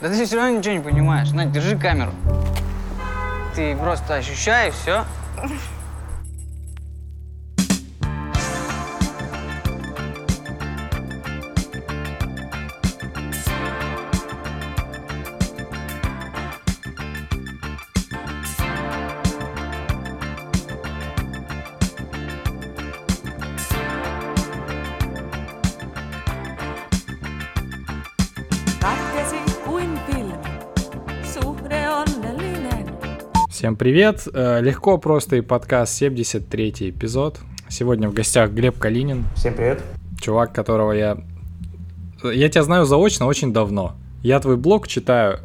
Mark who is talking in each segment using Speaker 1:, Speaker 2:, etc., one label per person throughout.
Speaker 1: Да ты все равно ничего не понимаешь. На, держи камеру. Ты просто ощущай, все.
Speaker 2: Привет! Э, легко, просто и подкаст 73 эпизод. Сегодня в гостях Глеб Калинин.
Speaker 3: Всем привет.
Speaker 2: Чувак, которого я... Я тебя знаю заочно очень давно. Я твой блог читаю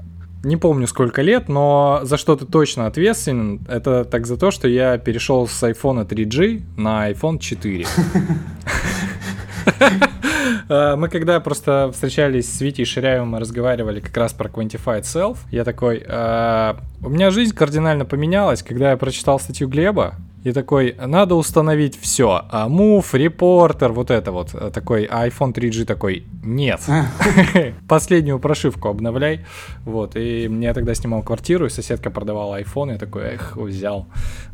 Speaker 2: не помню сколько лет, но за что ты точно ответственен, это так за то, что я перешел с iPhone 3G на iPhone 4. Э, мы когда просто встречались с Витей Ширяевым, мы разговаривали как раз про Quantified Self. Я такой, э, у меня жизнь кардинально поменялась, когда я прочитал статью Глеба, и такой, надо установить все. А Move, Reporter, вот это вот. Э, такой а iPhone 3G такой, нет. Последнюю прошивку обновляй. Вот. И я тогда снимал квартиру, и соседка продавала iPhone, я такой, эх, взял.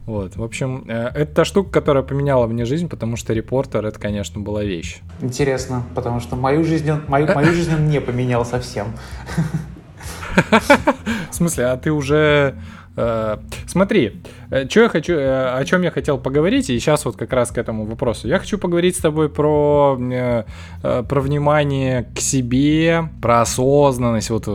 Speaker 2: Вот. В общем, э, это та штука, которая поменяла мне жизнь, потому что Reporter это, конечно, была вещь.
Speaker 3: Интересно, потому что мою жизнь, мою, мою жизнь он не поменял совсем.
Speaker 2: В смысле, а ты уже Э, смотри, что я хочу, э, о чем я хотел поговорить, и сейчас вот как раз к этому вопросу. Я хочу поговорить с тобой про, про внимание к себе, про осознанность, вот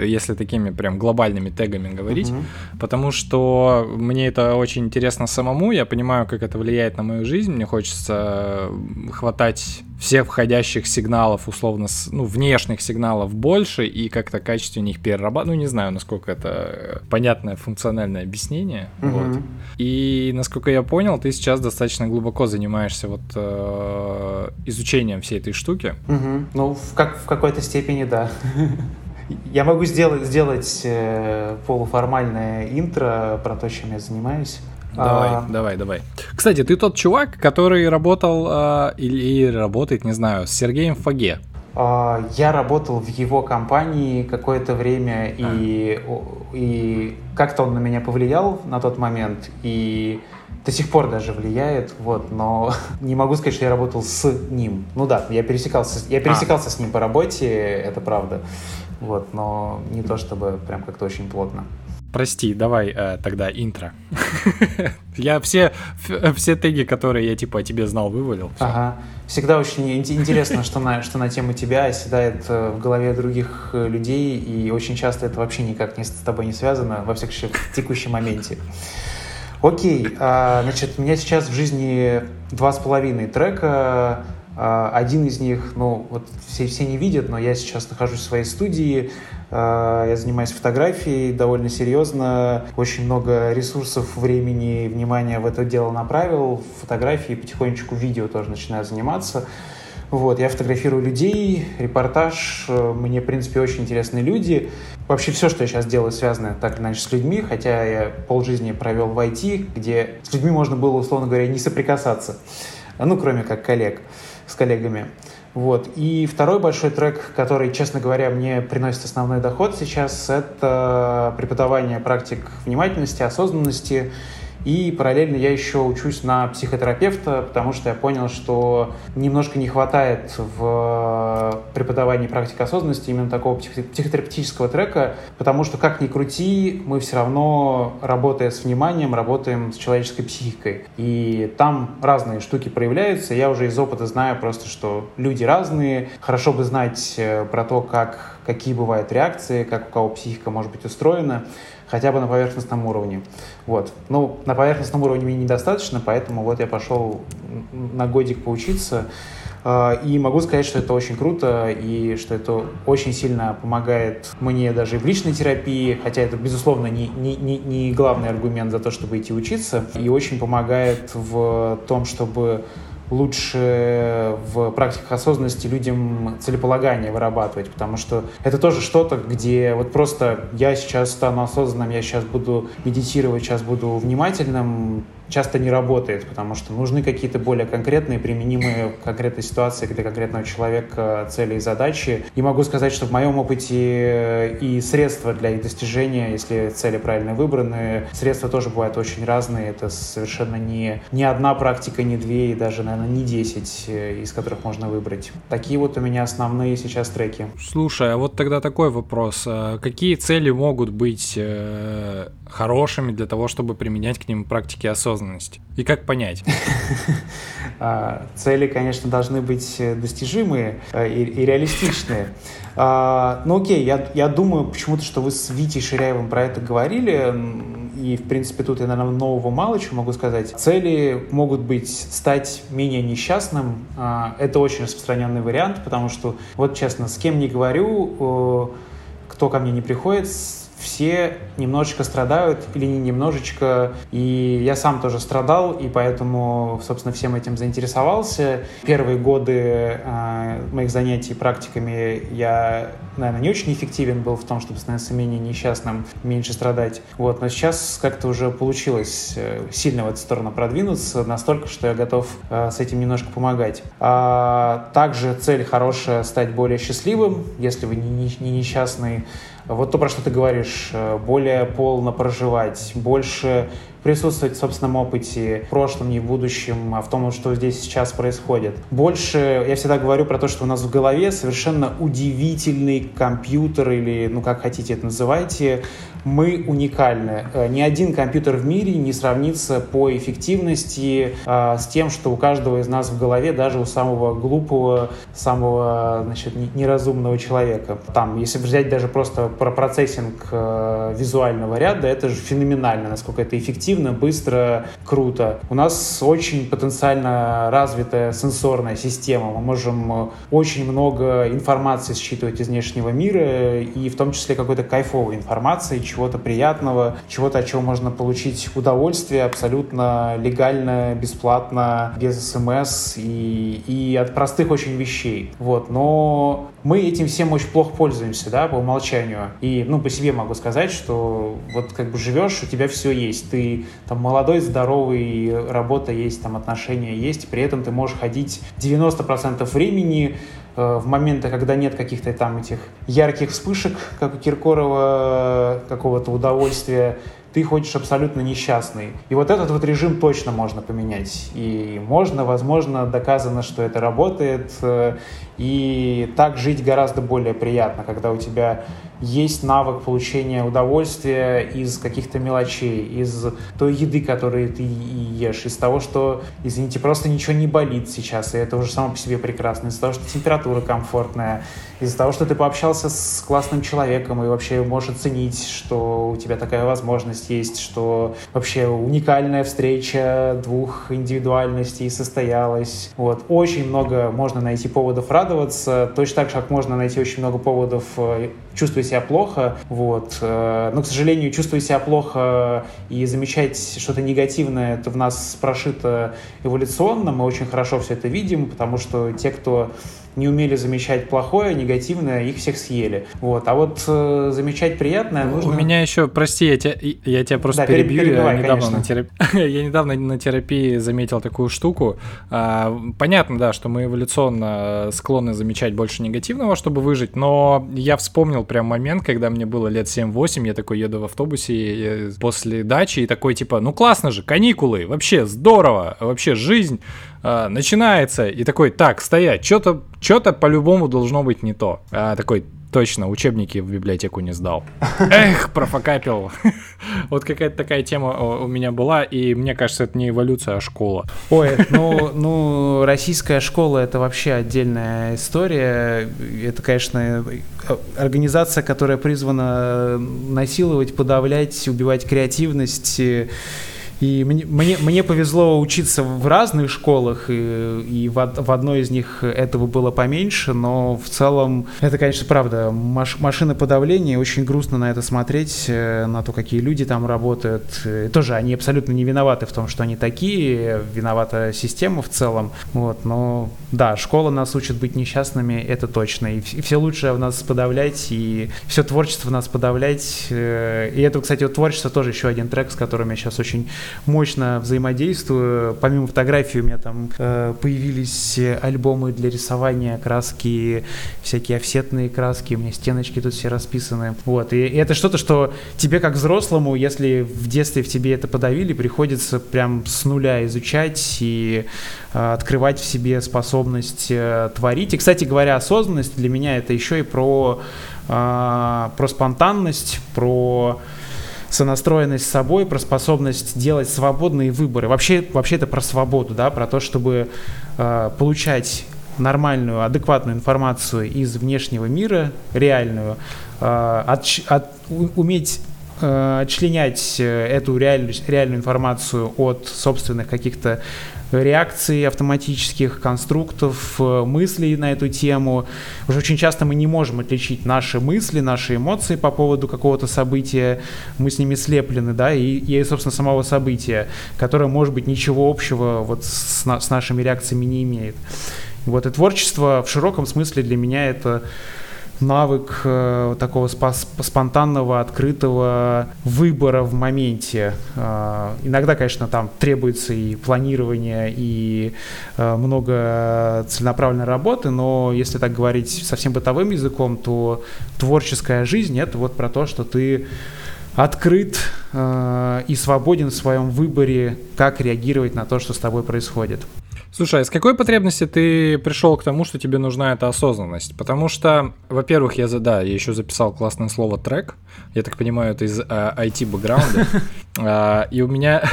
Speaker 2: если такими прям глобальными тегами говорить, угу. потому что мне это очень интересно самому, я понимаю, как это влияет на мою жизнь, мне хочется хватать всех входящих сигналов, условно, ну, внешних сигналов больше и как-то качественнее их перерабатывать. Ну, не знаю, насколько это э, понятное функциональное объяснение. Угу. Вот. И, насколько я понял, ты сейчас достаточно глубоко занимаешься вот э, изучением всей этой штуки.
Speaker 3: Угу. Ну, в, как, в какой-то степени, да. Я могу сделать, сделать э, полуформальное интро про то, чем я занимаюсь.
Speaker 2: Давай, а... давай, давай. Кстати, ты тот чувак, который работал а, или работает, не знаю, с Сергеем Фаге.
Speaker 3: А, я работал в его компании какое-то время, а. и, и как-то он на меня повлиял на тот момент, и до сих пор даже влияет, вот, но не могу сказать, что я работал с ним. Ну да, я пересекался, я пересекался а. с ним по работе, это правда, вот, но не то чтобы прям как-то очень плотно.
Speaker 2: Прости, давай э, тогда интро. я все, все теги, которые я типа о тебе знал, вывалил.
Speaker 3: Ага. Всегда очень интересно, что на, что на тему тебя оседает э, в голове других э, людей, и очень часто это вообще никак не с тобой не связано, во всяком случае, в текущем моменте. Окей, а, значит, у меня сейчас в жизни два с половиной трека, а, один из них, ну, вот все, все не видят, но я сейчас нахожусь в своей студии, я занимаюсь фотографией довольно серьезно, очень много ресурсов, времени, внимания в это дело направил, фотографии, потихонечку видео тоже начинаю заниматься. Вот, я фотографирую людей, репортаж, мне, в принципе, очень интересные люди. Вообще все, что я сейчас делаю, связано так или иначе с людьми, хотя я полжизни провел в IT, где с людьми можно было, условно говоря, не соприкасаться, ну, кроме как коллег с коллегами. Вот. И второй большой трек, который, честно говоря, мне приносит основной доход сейчас, это преподавание практик внимательности, осознанности и параллельно я еще учусь на психотерапевта, потому что я понял, что немножко не хватает в преподавании практики осознанности именно такого психотерапевтического трека, потому что как ни крути, мы все равно, работая с вниманием, работаем с человеческой психикой. И там разные штуки проявляются. Я уже из опыта знаю просто, что люди разные. Хорошо бы знать э, про то, как, какие бывают реакции, как у кого психика может быть устроена хотя бы на поверхностном уровне. Вот. Ну, на поверхностном уровне мне недостаточно, поэтому вот я пошел на годик поучиться. А, и могу сказать, что это очень круто, и что это очень сильно помогает мне даже в личной терапии, хотя это, безусловно, не, не, не, не главный аргумент за то, чтобы идти учиться, и очень помогает в том, чтобы лучше в практиках осознанности людям целеполагание вырабатывать, потому что это тоже что-то, где вот просто я сейчас стану осознанным, я сейчас буду медитировать, сейчас буду внимательным, часто не работает, потому что нужны какие-то более конкретные, применимые в конкретной ситуации для конкретного человека цели и задачи. И могу сказать, что в моем опыте и средства для их достижения, если цели правильно выбраны, средства тоже бывают очень разные. Это совершенно не, не одна практика, не две и даже, наверное, не десять, э, из которых можно выбрать. Такие вот у меня основные сейчас треки.
Speaker 2: Слушай, а вот тогда такой вопрос. А какие цели могут быть э, хорошими для того, чтобы применять к ним практики осознанности? И как понять?
Speaker 3: А, цели, конечно, должны быть достижимые э, и, реалистичные. А, ну окей, я, я думаю почему-то, что вы с Витей Ширяевым про это говорили, и, в принципе, тут я, наверное, нового мало чего могу сказать. Цели могут быть стать менее несчастным. А, это очень распространенный вариант, потому что, вот честно, с кем не говорю, кто ко мне не приходит, все немножечко страдают или не немножечко. И я сам тоже страдал, и поэтому, собственно, всем этим заинтересовался. Первые годы э, моих занятий практиками я, наверное, не очень эффективен был в том, чтобы становиться менее несчастным, меньше страдать. Вот, но сейчас как-то уже получилось э, сильно в эту сторону продвинуться, настолько, что я готов э, с этим немножко помогать. А также цель хорошая стать более счастливым, если вы не, не несчастный вот то, про что ты говоришь, э, более полно проживать, больше присутствовать в собственном опыте, в прошлом и в будущем, а в том, что здесь сейчас происходит. Больше я всегда говорю про то, что у нас в голове совершенно удивительный компьютер или, ну как хотите это называйте, мы уникальны. Э, ни один компьютер в мире не сравнится по эффективности э, с тем, что у каждого из нас в голове, даже у самого глупого, самого значит, неразумного человека. Там, если взять даже просто про процессинг э, визуального ряда, это же феноменально, насколько это эффективно, быстро, круто. У нас очень потенциально развитая сенсорная система. Мы можем очень много информации считывать из внешнего мира, и в том числе какой-то кайфовой информации, чего-то приятного, чего-то, от чего можно получить удовольствие абсолютно легально, бесплатно, без смс и, и от простых очень вещей. Вот. Но мы этим всем очень плохо пользуемся, да, по умолчанию. И, ну, по себе могу сказать, что вот как бы живешь, у тебя все есть. Ты там молодой, здоровый, работа есть, там отношения есть, при этом ты можешь ходить 90% времени Э, в моменты, когда нет каких-то там этих ярких вспышек, как у Киркорова, какого-то удовольствия, ты ходишь абсолютно несчастный. И вот этот вот режим точно можно поменять. И можно, возможно, доказано, что это работает. И так жить гораздо более приятно, когда у тебя есть навык получения удовольствия из каких-то мелочей, из той еды, которую ты ешь, из того, что, извините, просто ничего не болит сейчас, и это уже само по себе прекрасно, из-за того, что температура комфортная, из-за того, что ты пообщался с классным человеком и вообще можешь оценить, что у тебя такая возможность есть, что вообще уникальная встреча двух индивидуальностей состоялась. Вот. Очень много можно найти поводов радоваться, точно так же, как можно найти очень много поводов э, чувствовать себя плохо. Вот. Э, но, к сожалению, чувствовать себя плохо и замечать что-то негативное, это в нас прошито эволюционно. Мы очень хорошо все это видим, потому что те, кто не умели замечать плохое, негативное, их всех съели. Вот. А вот э, замечать приятное нужно...
Speaker 2: У меня еще, прости, я тебя, я тебя просто да, перебью. Я недавно, на терапии, я недавно на терапии заметил такую штуку. А, понятно, да, что мы эволюционно склонны замечать больше негативного, чтобы выжить, но я вспомнил прям момент, когда мне было лет 7-8, я такой еду в автобусе после дачи и такой типа, ну классно же, каникулы, вообще здорово, вообще жизнь а, начинается, и такой, так, стоять, что-то что-то по-любому должно быть не то. А, такой, точно, учебники в библиотеку не сдал. Эх, профокапил. вот какая-то такая тема у меня была, и мне кажется, это не эволюция, а школа.
Speaker 3: Ой, ну, ну, российская школа это вообще отдельная история. Это, конечно, организация, которая призвана насиловать, подавлять, убивать креативность и мне, мне, мне повезло учиться в разных школах, и, и в, в одной из них этого было поменьше, но в целом это, конечно, правда. Маш, машина подавления, очень грустно на это смотреть, э, на то, какие люди там работают. И тоже они абсолютно не виноваты в том, что они такие, виновата система в целом. Вот, но да, школа нас учит быть несчастными, это точно. И, и все лучшее в нас подавлять, и все творчество в нас подавлять. Э, и это, кстати, вот творчество тоже еще один трек, с которым я сейчас очень мощно взаимодействую. Помимо фотографий у меня там э, появились альбомы для рисования, краски, всякие офсетные краски, у меня стеночки тут все расписаны. Вот, и, и это что-то, что тебе как взрослому, если в детстве в тебе это подавили, приходится прям с нуля изучать и э, открывать в себе способность э, творить. И, кстати говоря, осознанность для меня это еще и про, э, про спонтанность, про сонастроенность с собой, про способность делать свободные выборы. Вообще, вообще это про свободу, да, про то, чтобы э, получать нормальную, адекватную информацию из внешнего мира, реальную, э, от, от, уметь э, отчленять эту реальную, реальную информацию от собственных каких-то реакций автоматических, конструктов, э, мыслей на эту тему. Уже очень часто мы не можем отличить наши мысли, наши эмоции по поводу какого-то события. Мы с ними слеплены, да, и, и собственно, самого события, которое, может быть, ничего общего вот с, с нашими реакциями не имеет. Вот и творчество в широком смысле для меня это навык э, такого спонтанного, открытого выбора в моменте. Э, иногда, конечно, там требуется и планирование, и э, много целенаправленной работы, но если так говорить совсем бытовым языком, то творческая жизнь — это вот про то, что ты открыт э, и свободен в своем выборе, как реагировать на то, что с тобой происходит.
Speaker 2: Слушай, а с какой потребности ты пришел к тому, что тебе нужна эта осознанность? Потому что, во-первых, я, да, я еще записал классное слово трек. Я так понимаю, это из а, IT-бэкграунда. А, и у меня,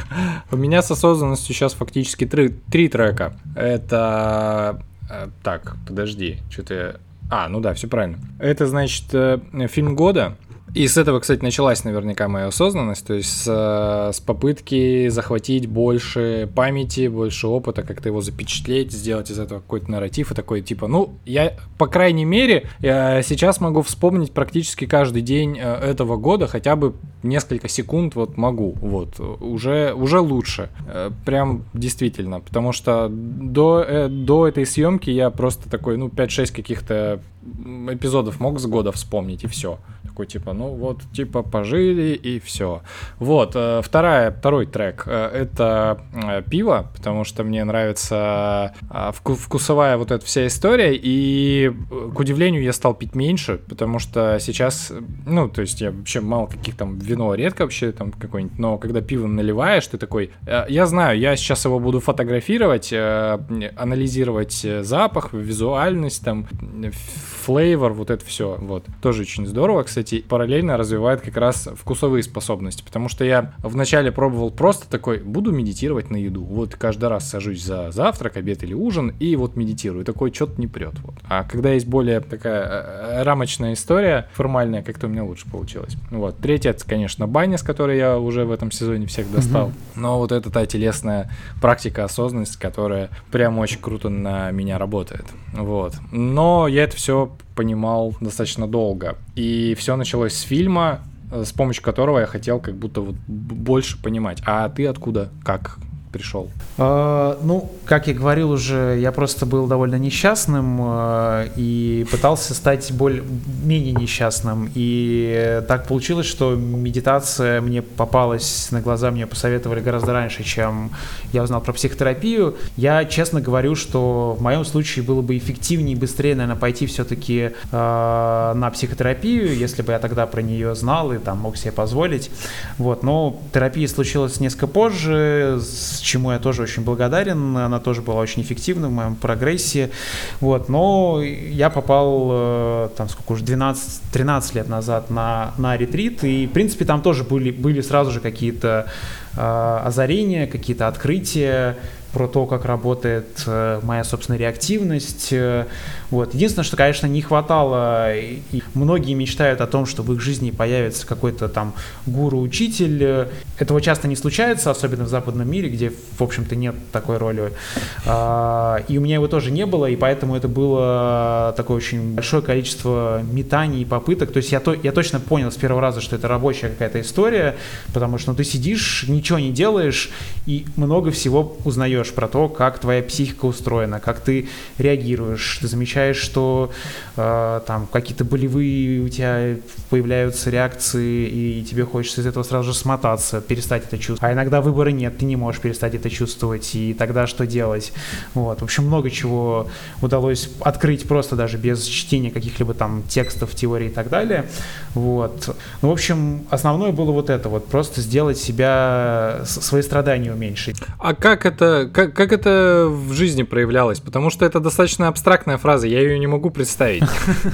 Speaker 2: у меня с осознанностью сейчас фактически три, три трека. Это... А, так, подожди, что-то... А, ну да, все правильно. Это, значит, э, фильм года и с этого, кстати, началась наверняка моя осознанность, то есть с, с попытки захватить больше памяти, больше опыта, как-то его запечатлеть, сделать из этого какой-то нарратив и такой типа, ну, я, по крайней мере, я сейчас могу вспомнить практически каждый день э, этого года, хотя бы несколько секунд вот могу, вот, уже, уже лучше, э, прям действительно, потому что до, э, до этой съемки я просто такой, ну, 5-6 каких-то эпизодов мог с года вспомнить и все такой, типа, ну вот, типа, пожили и все. Вот, э, вторая, второй трек э, — это э, пиво, потому что мне нравится вкусовая вот эта вся история, и, к удивлению, я стал пить меньше, потому что сейчас, ну, то есть я вообще мало каких там вино редко вообще там какой-нибудь, но когда пиво наливаешь, ты такой, я знаю, я сейчас его буду фотографировать, анализировать запах, визуальность, там, флейвор, вот это все, вот. Тоже очень здорово, кстати, параллельно развивает как раз вкусовые способности, потому что я вначале пробовал просто такой, буду медитировать на еду, вот каждый раз сажусь за завтрак, обед или ужин, и вот медитирую, такой что-то не прет, вот. А когда есть более такая э, э, рамочная история, формальная, как-то у меня лучше получилось. Вот. Третье, это, конечно, баня, с которой я уже в этом сезоне всех достал, но вот это та телесная практика, осознанность, которая прям очень круто на меня работает, вот. Но я это все понимал достаточно долго. И все началось с фильма, э, с помощью которого я хотел как будто вот больше понимать. А ты откуда? Как? Пришел?
Speaker 3: А, ну, как я говорил уже, я просто был довольно несчастным а, и пытался стать более, менее несчастным. И так получилось, что медитация мне попалась на глаза, мне посоветовали гораздо раньше, чем я узнал про психотерапию. Я честно говорю, что в моем случае было бы эффективнее и быстрее, наверное, пойти все-таки э, на психотерапию, если бы я тогда про нее знал и там мог себе позволить. Вот, но терапия случилась несколько позже, с чему я тоже очень благодарен. Она тоже была очень эффективна в моем прогрессе. Вот, но я попал, э, там, сколько уже, 12-13 лет назад на, на ретрит, и, в принципе, там тоже были, были сразу же какие-то э, озарения, какие-то открытия, про то, как работает э, моя собственная реактивность. Вот. Единственное, что, конечно, не хватало, и многие мечтают о том, что в их жизни появится какой-то там гуру-учитель. Этого часто не случается, особенно в западном мире, где, в общем-то, нет такой роли. А, и у меня его тоже не было, и поэтому это было такое очень большое количество метаний и попыток. То есть я, то, я точно понял с первого раза, что это рабочая какая-то история, потому что ну, ты сидишь, ничего не делаешь, и много всего узнаешь про то, как твоя психика устроена, как ты реагируешь, ты замечаешь, что э, там какие-то болевые у тебя появляются реакции, и тебе хочется из этого сразу же смотаться, перестать это чувствовать. А иногда выбора нет, ты не можешь перестать это чувствовать, и тогда что делать? Вот. В общем, много чего удалось открыть просто даже без чтения каких-либо там текстов, теорий и так далее. Вот. Ну, в общем, основное было вот это вот, просто сделать себя, свои страдания уменьшить.
Speaker 2: А как это, как, как это в жизни проявлялось? Потому что это достаточно абстрактная фраза, я ее не могу представить.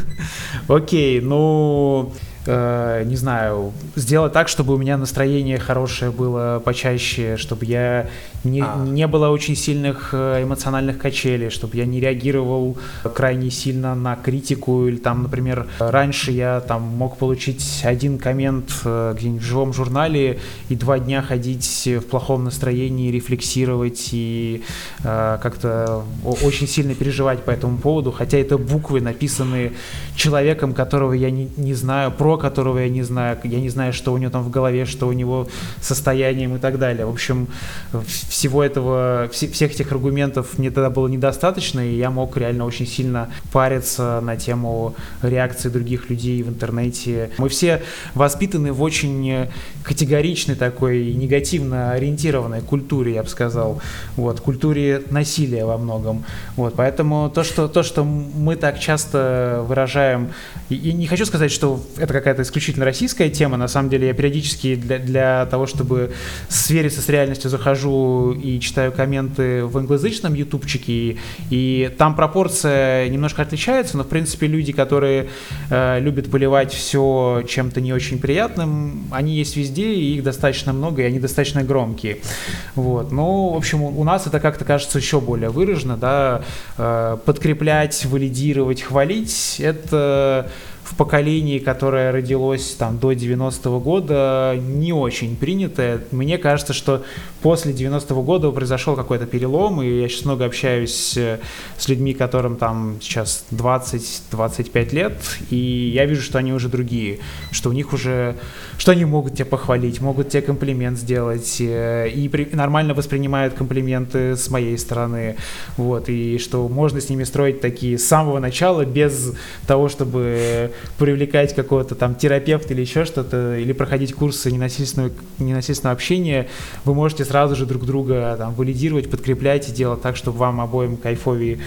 Speaker 3: Окей, ну э, не знаю, сделать так, чтобы у меня настроение хорошее было почаще, чтобы я не, а. не было очень сильных э, эмоциональных качелей, чтобы я не реагировал крайне сильно на критику или там, например, раньше я там мог получить один коммент э, где-нибудь в живом журнале и два дня ходить в плохом настроении, рефлексировать и э, как-то очень сильно переживать по этому поводу, хотя это буквы написанные человеком, которого я не, не знаю, про которого я не знаю, я не знаю, что у него там в голове, что у него состоянием и так далее. В общем, всего этого, всех этих аргументов мне тогда было недостаточно, и я мог реально очень сильно париться на тему реакции других людей в интернете. Мы все воспитаны в очень категоричной такой негативно ориентированной культуре, я бы сказал, вот, культуре насилия во многом. Вот, поэтому то, что, то, что мы так часто выражаем, и не хочу сказать, что это какая-то исключительно российская тема, на самом деле я периодически для, для того, чтобы свериться с реальностью, захожу и читаю комменты в англоязычном ютубчике, и там пропорция немножко отличается, но в принципе люди, которые э, любят поливать все чем-то не очень приятным, они есть везде, и их достаточно много, и они достаточно громкие. Вот. Ну, в общем, у нас это как-то кажется еще более выражено, да, э, подкреплять, валидировать, хвалить, это в поколении, которое родилось там до 90-го года, не очень принятое. Мне кажется, что после 90-го года произошел какой-то перелом, и я сейчас много общаюсь э, с людьми, которым там сейчас 20-25 лет, и я вижу, что они уже другие, что у них уже, что они могут тебя похвалить, могут тебе комплимент сделать, э, и при, нормально воспринимают комплименты с моей стороны, вот, и что можно с ними строить такие с самого начала, без того, чтобы привлекать какого-то там терапевта или еще что-то, или проходить курсы ненасильственного, ненасильственного общения, вы можете сразу же друг друга там валидировать, подкреплять и делать так, чтобы вам обоим кайфовее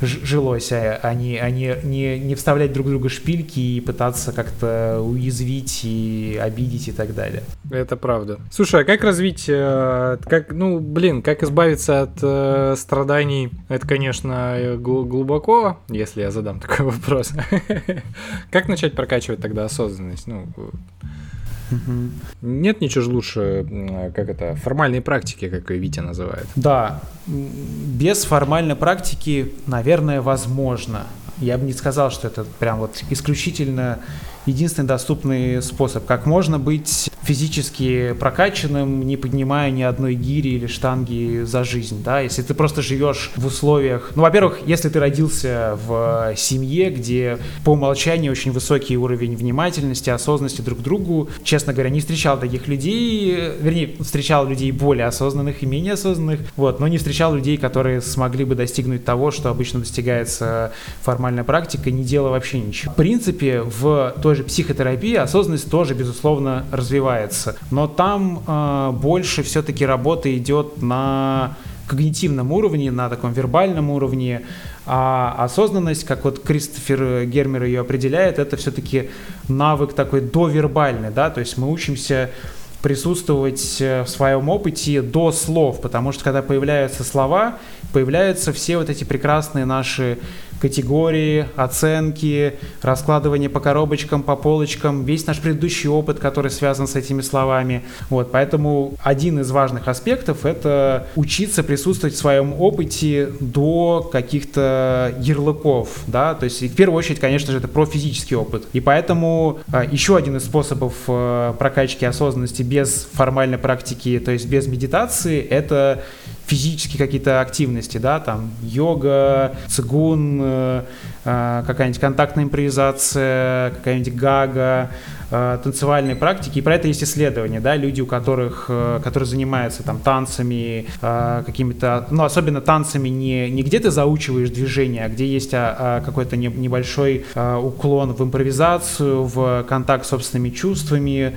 Speaker 3: жилось, а, а, не, а не, не, не вставлять друг друга шпильки и пытаться как-то уязвить и обидеть и так далее.
Speaker 2: Это правда. Слушай, а как развить, э, как, ну, блин, как избавиться от э, страданий? Это, конечно, глубоко, если я задам такой вопрос. Как начать прокачивать тогда осознанность? Ну, Нет ничего же лучше, как это, формальной практики, как ее Витя называет.
Speaker 3: Да, без формальной практики, наверное, возможно. Я бы не сказал, что это прям вот исключительно единственный доступный способ, как можно быть физически прокачанным, не поднимая ни одной гири или штанги за жизнь, да, если ты просто живешь в условиях, ну, во-первых, если ты родился в семье, где по умолчанию очень высокий уровень внимательности, осознанности друг к другу, честно говоря, не встречал таких людей, вернее, встречал людей более осознанных и менее осознанных, вот, но не встречал людей, которые смогли бы достигнуть того, что обычно достигается формальной практикой, не делая вообще ничего. В принципе, в той же психотерапии осознанность тоже, безусловно, развивается. Но там э, больше все-таки работа идет на когнитивном уровне, на таком вербальном уровне, а осознанность, как вот Кристофер Гермер ее определяет, это все-таки навык такой довербальный, да, то есть мы учимся присутствовать э, в своем опыте до слов, потому что когда появляются слова, появляются все вот эти прекрасные наши категории, оценки, раскладывание по коробочкам, по полочкам, весь наш предыдущий опыт, который связан с этими словами. Вот, поэтому один из важных аспектов — это учиться присутствовать в своем опыте до каких-то ярлыков, да, то есть в первую очередь, конечно же, это про физический опыт. И поэтому а, еще один из способов а, прокачки осознанности без формальной практики, то есть без медитации, это физические какие-то активности, да, там йога, цигун, э, э, какая-нибудь контактная импровизация, какая-нибудь гага, танцевальной практики, и про это есть исследования, да, люди, у которых, э, которые занимаются там танцами, э, какими-то, ну, особенно танцами не, не где ты заучиваешь движение, а где есть а, а, какой-то не, небольшой уклон в импровизацию, в контакт с собственными чувствами.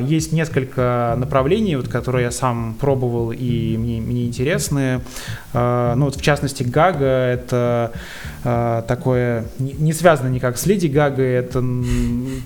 Speaker 3: Есть несколько направлений, вот, которые я сам пробовал и мне, мне интересны. Ну, вот, в частности, Гага — это такое, не, связано никак с Леди Гагой, это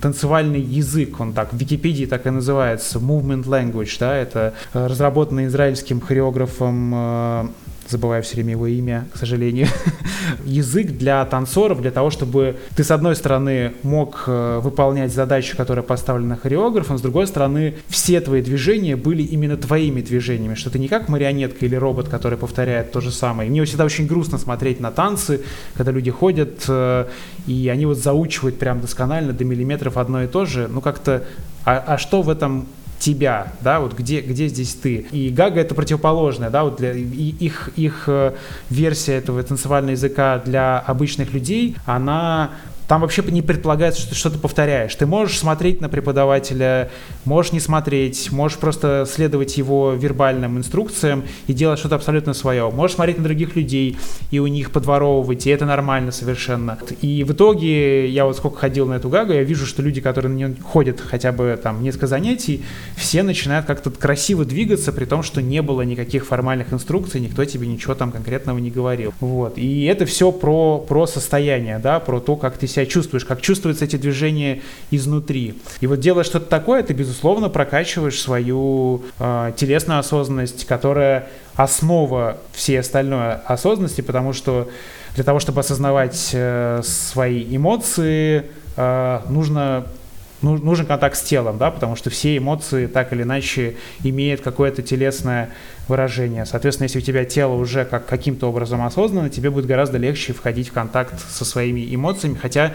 Speaker 3: танцевальный язык, он так, в Википедии так и называется, movement language, да, это разработанный израильским хореографом а, забываю все время его имя, к сожалению, язык для танцоров, для того, чтобы ты, с одной стороны, мог э, выполнять задачу, которая поставлена хореографом, с другой стороны, все твои движения были именно твоими движениями, что ты не как марионетка или робот, который повторяет то же самое. мне всегда очень грустно смотреть на танцы, когда люди ходят, э, и они вот заучивают прям досконально до миллиметров одно и то же. Ну, как-то а, а что в этом тебя, да, вот где, где здесь ты. И Гага это противоположное, да, вот для, и, их, их э, версия этого танцевального языка для обычных людей, она там вообще не предполагается, что ты что-то повторяешь. Ты можешь смотреть на преподавателя, можешь не смотреть, можешь просто следовать его вербальным инструкциям и делать что-то абсолютно свое. Можешь смотреть на других людей и у них подворовывать, и это нормально совершенно. И в итоге я вот сколько ходил на эту гагу, я вижу, что люди, которые на нее ходят хотя бы там несколько занятий, все начинают как-то красиво двигаться, при том, что не было никаких формальных инструкций, никто тебе ничего там конкретного не говорил. Вот. И это все про, про состояние, да, про то, как ты себя себя чувствуешь, как чувствуются эти движения изнутри. И вот делая что-то такое, ты, безусловно, прокачиваешь свою э, телесную осознанность, которая основа всей остальной осознанности, потому что для того, чтобы осознавать э, свои эмоции, э, нужно нужен контакт с телом, да, потому что все эмоции так или иначе имеют какое-то телесное выражение. Соответственно, если у тебя тело уже как каким-то образом осознанно, тебе будет гораздо легче входить в контакт со своими эмоциями, хотя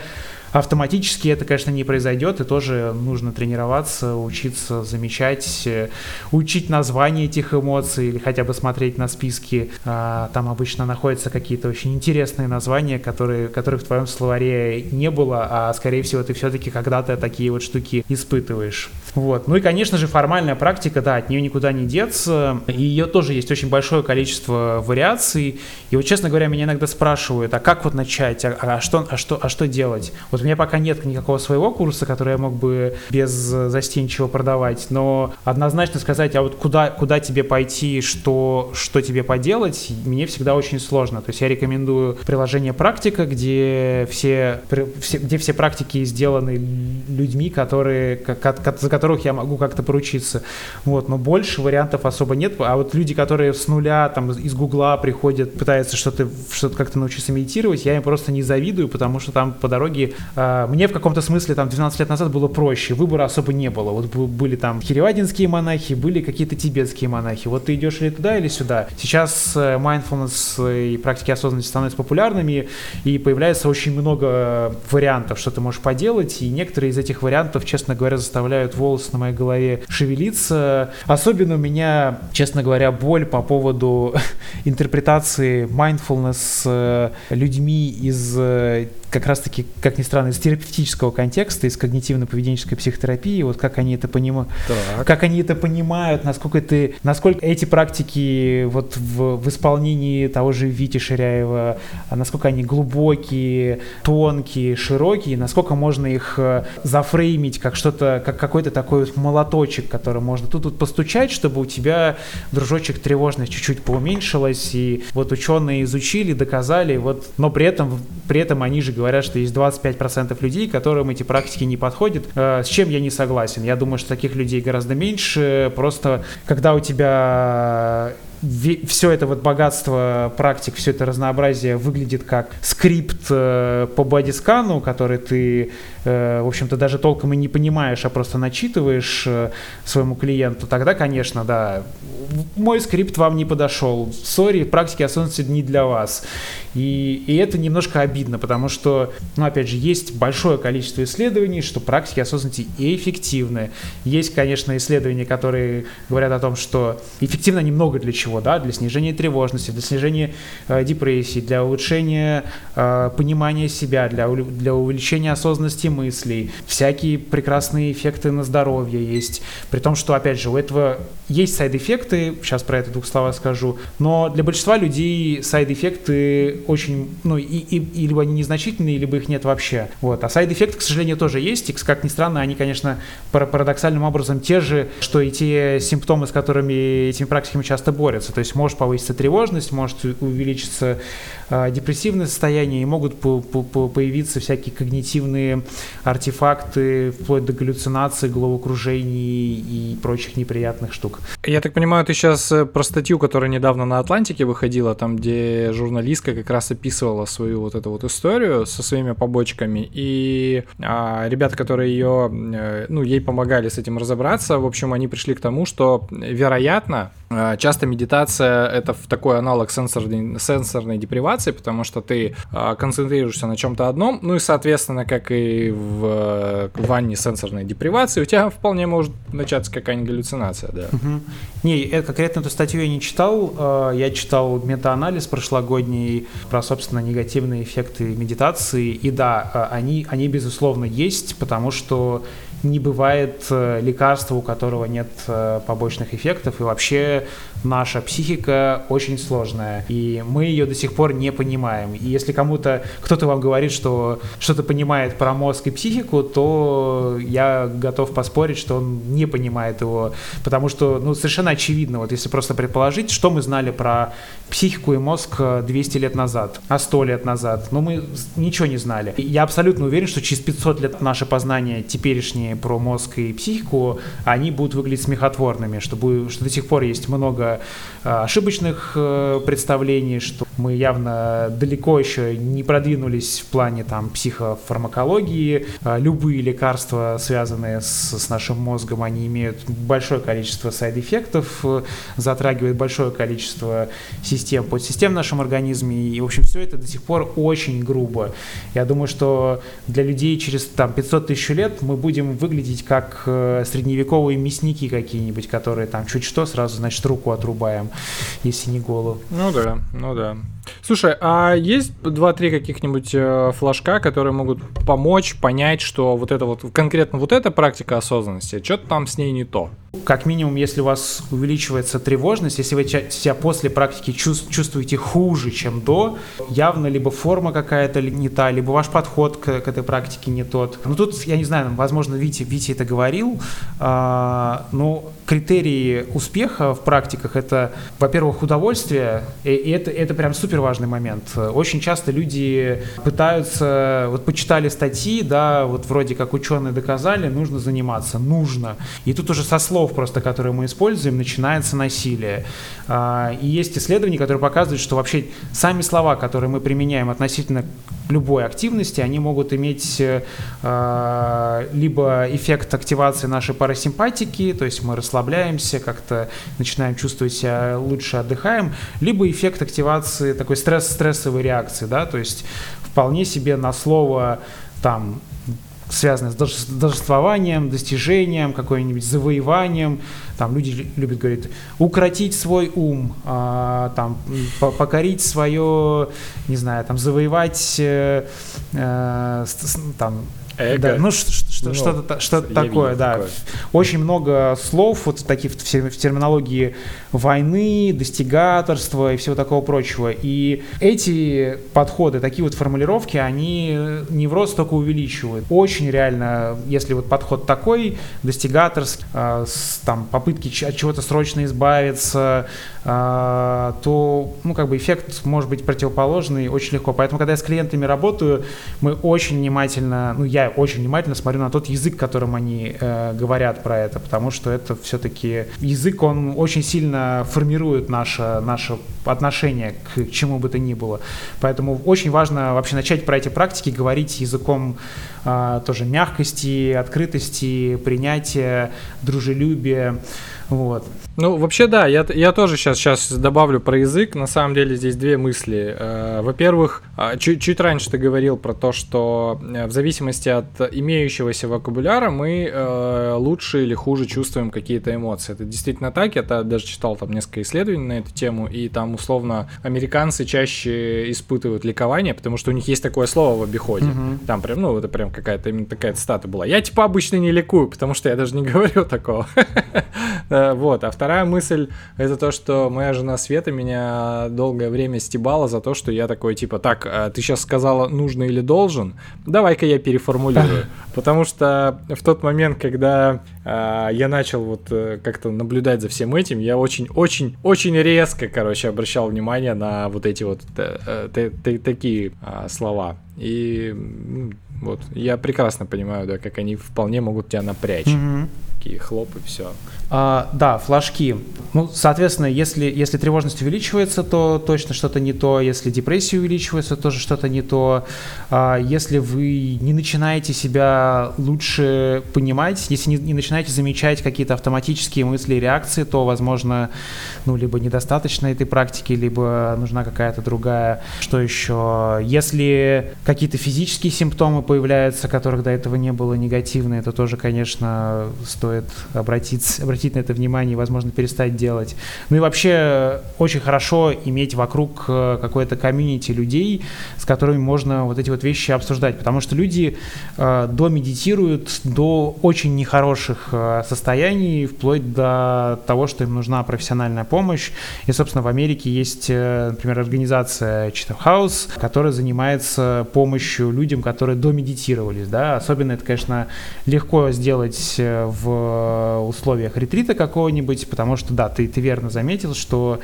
Speaker 3: Автоматически это, конечно, не произойдет, и тоже нужно тренироваться, учиться замечать, э, учить название этих эмоций или хотя бы смотреть на списки. А, там обычно находятся какие-то очень интересные названия, которые, которых в твоем словаре не было, а скорее всего ты все-таки когда-то такие вот штуки испытываешь. Вот. Ну и, конечно же, формальная практика, да, от нее никуда не деться. И ее тоже есть очень большое количество вариаций. И вот, честно говоря, меня иногда спрашивают, а как вот начать, а, а, что, а, что, а что делать? Вот у меня пока нет никакого своего курса, который я мог бы без застенчиво продавать, но однозначно сказать, а вот куда, куда тебе пойти, что, что тебе поделать, мне всегда очень сложно. То есть я рекомендую приложение «Практика», где все, все, где все практики сделаны людьми, которые, за которых я могу как-то поручиться. Вот, но больше вариантов особо нет. А вот люди, которые с нуля, там, из Гугла приходят, пытаются что-то что как-то научиться медитировать, я им просто не завидую, потому что там по дороге мне в каком-то смысле там 12 лет назад было проще, выбора особо не было. Вот были там хиревадинские монахи, были какие-то тибетские монахи. Вот ты идешь или туда, или сюда. Сейчас э, mindfulness и практики осознанности становятся популярными, и появляется очень много вариантов, что ты можешь поделать, и некоторые из этих вариантов, честно говоря, заставляют волосы на моей голове шевелиться. Особенно у меня, честно говоря, боль по поводу интерпретации mindfulness э, людьми из э, как раз-таки, как ни странно, из терапевтического контекста, из когнитивно-поведенческой психотерапии, вот как они это понимают, как они это понимают, насколько это, насколько эти практики вот в, в исполнении того же Вити Ширяева, а насколько они глубокие, тонкие, широкие, насколько можно их э, зафреймить как что-то, как какой-то такой вот молоточек, который можно тут вот постучать, чтобы у тебя, дружочек, тревожность чуть-чуть поуменьшилась, и вот ученые изучили, доказали, вот, но при этом, при этом они же говорят, говорят, что есть 25% людей, которым эти практики не подходят. Э, с чем я не согласен? Я думаю, что таких людей гораздо меньше. Просто когда у тебя все это вот богатство практик, все это разнообразие выглядит как скрипт э, по body scan у, который ты, э, в общем-то, даже толком и не понимаешь, а просто начитываешь э, своему клиенту, тогда, конечно, да, мой скрипт вам не подошел. Sorry, практики осознанности не для вас. И, и это немножко обидно, потому что, ну, опять же, есть большое количество исследований, что практики осознанности эффективны. Есть, конечно, исследования, которые говорят о том, что эффективно немного для чего чего, да, для снижения тревожности, для снижения э, депрессии, для улучшения э, понимания себя, для, для увеличения осознанности мыслей, всякие прекрасные эффекты на здоровье есть, при том, что, опять же, у этого есть сайд-эффекты, сейчас про это двух слова скажу, но для большинства людей сайд-эффекты очень, ну, и, и, и либо они незначительные, либо их нет вообще, вот, а сайд-эффекты, к сожалению, тоже есть, и, как ни странно, они, конечно, парадоксальным образом те же, что и те симптомы, с которыми этими практиками часто борются. То есть может повыситься тревожность, может увеличиться депрессивное состояние, и могут по -по появиться всякие когнитивные артефакты, вплоть до галлюцинаций, головокружений и прочих неприятных штук.
Speaker 2: Я так понимаю, ты сейчас э, про статью, которая недавно на Атлантике выходила, там, где журналистка как раз описывала свою вот эту вот историю со своими побочками, и а, ребята, которые ее, э, ну, ей помогали с этим разобраться, в общем, они пришли к тому, что, вероятно, э, часто медитация — это такой аналог сенсорной, сенсорной депривации, потому что ты концентрируешься на чем-то одном, ну и, соответственно, как и в ванне сенсорной депривации, у тебя вполне может начаться какая-нибудь галлюцинация, да.
Speaker 3: Не, конкретно эту статью я не читал, я читал метаанализ прошлогодний про, собственно, негативные эффекты медитации, и да, они, они безусловно, есть, потому что не бывает э, лекарства, у которого нет э, побочных эффектов, и вообще наша психика очень сложная, и мы ее до сих пор не понимаем. И если кому-то, кто-то вам говорит, что что-то понимает про мозг и психику, то я готов поспорить, что он не понимает его, потому что, ну, совершенно очевидно, вот если просто предположить, что мы знали про психику и мозг 200 лет назад, а 100 лет назад, ну, мы ничего не знали. Я абсолютно уверен, что через 500 лет наше познание теперешнее про мозг и психику, они будут выглядеть смехотворными, что, будет, что до сих пор есть много Э, ошибочных э, представлений, что мы явно далеко еще не продвинулись в плане там психофармакологии. Э, любые лекарства, связанные с, с нашим мозгом, они имеют большое количество сайд-эффектов, затрагивают большое количество систем, подсистем в нашем организме. И, в общем, все это до сих пор очень грубо. Я думаю, что для людей через там 500 тысяч лет мы будем выглядеть как средневековые мясники какие-нибудь, которые там чуть что сразу, значит, руку от отрубаем, если не голову.
Speaker 2: Ну да, ну да. Слушай, а есть два-три каких-нибудь э, флажка, которые могут помочь понять, что вот это вот, конкретно вот эта практика осознанности, что-то там с ней не то?
Speaker 3: Как минимум, если у вас увеличивается тревожность, если вы себя после практики чувствуете хуже, чем до, явно либо форма какая-то не та, либо ваш подход к, к этой практике не тот. Ну тут, я не знаю, возможно, Витя, Витя это говорил, а, но критерии успеха в практиках это, во-первых, удовольствие, и это, это прям супер важный момент. Очень часто люди пытаются, вот почитали статьи, да, вот вроде как ученые доказали, нужно заниматься, нужно. И тут уже со слов просто, которые мы используем, начинается насилие. А, и есть исследования, которые показывают, что вообще сами слова, которые мы применяем относительно любой активности, они могут иметь э, либо эффект активации нашей парасимпатики, то есть мы расслабляемся, как-то начинаем чувствовать себя лучше, отдыхаем, либо эффект активации такой стресс стрессовой реакции, да, то есть вполне себе на слово там связанное с должествованием, достижением, какое-нибудь завоеванием. Там люди любят говорить, укротить свой ум, а, там, покорить свое, не знаю, там, завоевать э, э, там,
Speaker 2: Эго.
Speaker 3: Да, ну, что, ну, что-то, что-то такое, да. Такое. Очень много слов, вот таких в, в терминологии войны, достигаторства и всего такого прочего. И эти подходы, такие вот формулировки, они невроз только увеличивают. Очень реально, если вот подход такой, достигаторский, э, с, там, попытки от чего-то срочно избавиться, то, ну, как бы эффект может быть противоположный очень легко. Поэтому, когда я с клиентами работаю, мы очень внимательно, ну, я очень внимательно смотрю на тот язык, которым они э, говорят про это, потому что это все-таки язык, он очень сильно формирует наше, наше отношение к чему бы то ни было. Поэтому очень важно вообще начать про эти практики говорить языком а, тоже мягкости, открытости, принятия, дружелюбия. Вот.
Speaker 2: Ну, вообще, да, я, я тоже сейчас, сейчас добавлю про язык. На самом деле здесь две мысли. Э, во-первых, а, чуть, чуть раньше ты говорил про то, что э, в зависимости от имеющегося вокабуляра мы э, лучше или хуже чувствуем какие-то эмоции. Это действительно так. Я даже читал там несколько исследований на эту тему, и там условно американцы чаще испытывают ликование, потому что у них есть такое слово в обиходе. Mm-hmm. Там прям, ну, это прям какая-то именно такая цитата была. Я типа обычно не ликую, потому что я даже не говорю такого. Вот. А вторая мысль это то, что моя жена Света меня долгое время стебала за то, что я такой типа, так, а ты сейчас сказала нужно или должен, давай-ка я переформулирую. Потому что в тот момент, когда э, я начал вот э, как-то наблюдать за всем этим, я очень-очень-очень резко, короче, обращал внимание на вот эти вот э, э, такие э, слова. И вот я прекрасно понимаю, да, как они вполне могут тебя напрячь. Mm-hmm. Такие хлоп и все.
Speaker 3: А, да, флажки. Ну, соответственно, если, если тревожность увеличивается, то точно что-то не то. Если депрессия увеличивается, тоже что-то не то. А, если вы не начинаете себя лучше понимать, если не, не начинаете замечать какие-то автоматические мысли и реакции, то, возможно, ну, либо недостаточно этой практики, либо нужна какая-то другая. Что еще? Если какие-то физические симптомы появляются, которых до этого не было негативные, то тоже, конечно, стоит обратиться, обратить на это внимание возможно, перестать делать. Ну и вообще очень хорошо иметь вокруг э, какое-то комьюнити людей, с которыми можно вот эти вот вещи обсуждать, потому что люди э, домедитируют до очень нехороших э, состояний, вплоть до того, что им нужна профессиональная помощь. И, собственно, в Америке есть, э, например, организация Chatham House, которая занимается помощью людям, которые домедитировались. Да? Особенно это, конечно, легко сделать э, в условиях ретрита какого-нибудь, потому что, да, ты, ты верно заметил, что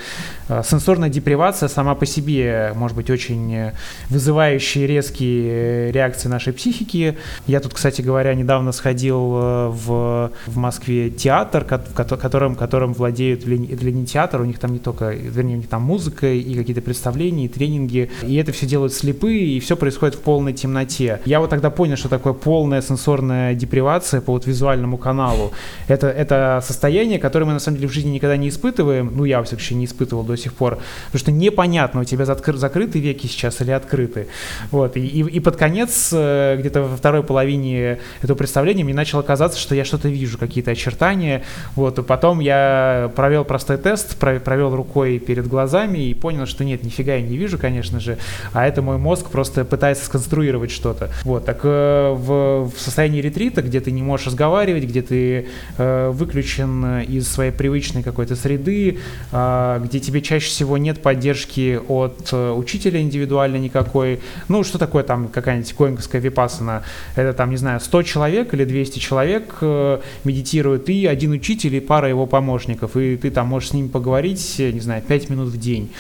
Speaker 3: э, сенсорная депривация сама по себе может быть очень вызывающие резкие реакции нашей психики. Я тут, кстати говоря, недавно сходил э, в, в Москве театр, которым, которым владеют, или не театр, у них там не только, вернее, у них там музыка и какие-то представления, и тренинги, и это все делают слепые, и все происходит в полной темноте. Я вот тогда понял, что такое полная сенсорная депривация по вот визуальному каналу. Это, это состояние, которое мы на самом деле в жизни никогда не испытываем, ну я, во всяком случае, не испытывал до сих пор, потому что непонятно, у тебя закрыты веки сейчас или открыты. Вот, и, и, и под конец, э, где-то во второй половине этого представления, мне начало казаться, что я что-то вижу, какие-то очертания, вот, и потом я провел простой тест, провел рукой перед глазами и понял, что нет, нифига я не вижу, конечно же, а это мой мозг просто пытается сконструировать что-то. Вот, так э, в, в состоянии ретрита, где ты не можешь разговаривать, где ты э, выключен вытащен из своей привычной какой-то среды, а, где тебе чаще всего нет поддержки от э, учителя индивидуально никакой. Ну, что такое там какая-нибудь гоинговская випасана? Это там, не знаю, 100 человек или 200 человек э, медитируют, и один учитель и пара его помощников, и ты там можешь с ними поговорить, не знаю, 5 минут в день.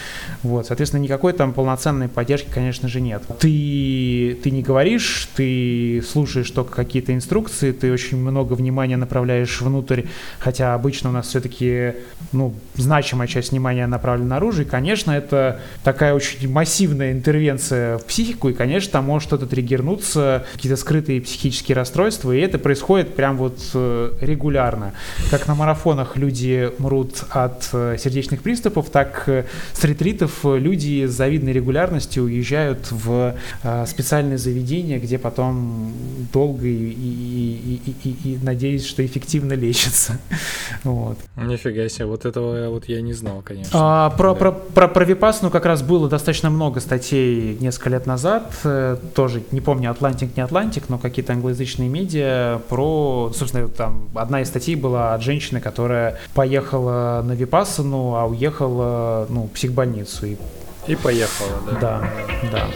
Speaker 3: Вот, соответственно, никакой там полноценной поддержки, конечно же, нет. Ты, ты не говоришь, ты слушаешь только какие-то инструкции, ты очень много внимания направляешь внутрь хотя обычно у нас все-таки ну, значимая часть внимания направлена наружу, и, конечно, это такая очень массивная интервенция в психику, и, конечно, там может что-то триггернуться, какие-то скрытые психические расстройства, и это происходит прям вот э, регулярно. Как на марафонах люди мрут от э, сердечных приступов, так э, с ретритов люди с завидной регулярностью уезжают в специальные заведения, где потом долго и, и, и, и, и надеюсь, что эффективно лечатся.
Speaker 2: Вот. Нифига себе, вот этого вот я не знал, конечно.
Speaker 3: А, про, да. про, про, про Випассану как раз было достаточно много статей несколько лет назад, э, тоже, не помню, Atlantic, не Atlantic, но какие-то англоязычные медиа про, собственно, там одна из статей была от женщины, которая поехала на Випассану, а уехала, ну, в психбольницу.
Speaker 2: И, и поехала, да.
Speaker 3: Да, да.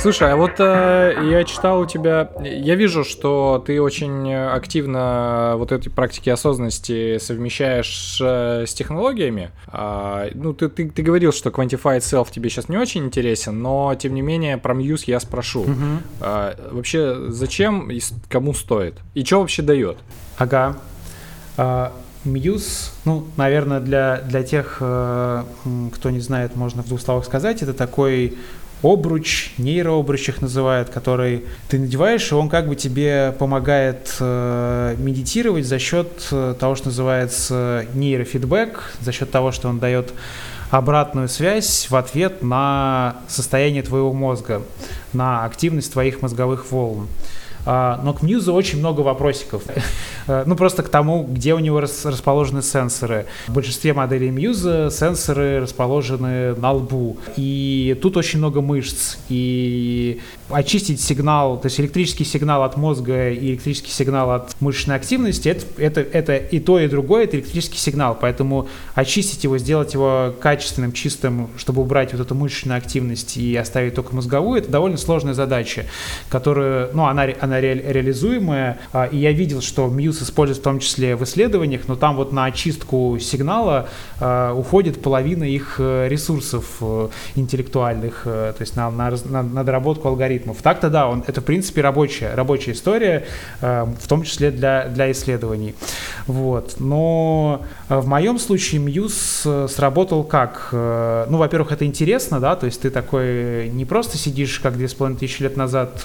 Speaker 2: Слушай, а вот э, я читал у тебя, я вижу, что ты очень активно вот эти практики осознанности совмещаешь э, с технологиями. А, ну, ты, ты, ты говорил, что Quantified Self тебе сейчас не очень интересен, но тем не менее про Muse я спрошу. Угу. А, вообще, зачем и кому стоит? И что вообще дает?
Speaker 3: Ага. А, Muse, ну, наверное, для, для тех, э, кто не знает, можно в двух словах сказать, это такой обруч, нейрообруч их называют, который ты надеваешь, и он как бы тебе помогает э, медитировать за счет э, того, что называется нейрофидбэк, за счет того, что он дает обратную связь в ответ на состояние твоего мозга, на активность твоих мозговых волн. Но к Мьюзу очень много вопросиков. Э, ну, просто к тому, где у него расположены сенсоры. В большинстве моделей Мьюза сенсоры расположены на лбу. И тут очень много мышц. И очистить сигнал, то есть электрический сигнал от мозга и электрический сигнал от мышечной активности, это, это, это и то, и другое, это электрический сигнал. Поэтому очистить его, сделать его качественным, чистым, чтобы убрать вот эту мышечную активность и оставить только мозговую, это довольно сложная задача, которую, ну, она, она ре, реализуемая. А, и я видел, что Muse использует в том числе в исследованиях, но там вот на очистку сигнала а, уходит половина их э, ресурсов э, интеллектуальных, э, то есть на, на, на, на доработку алгоритмов. Так-то да, он, это в принципе рабочая, рабочая история, в том числе для, для исследований. Вот. Но в моем случае Muse сработал как? Ну, во-первых, это интересно, да, то есть ты такой не просто сидишь, как 2500 лет назад,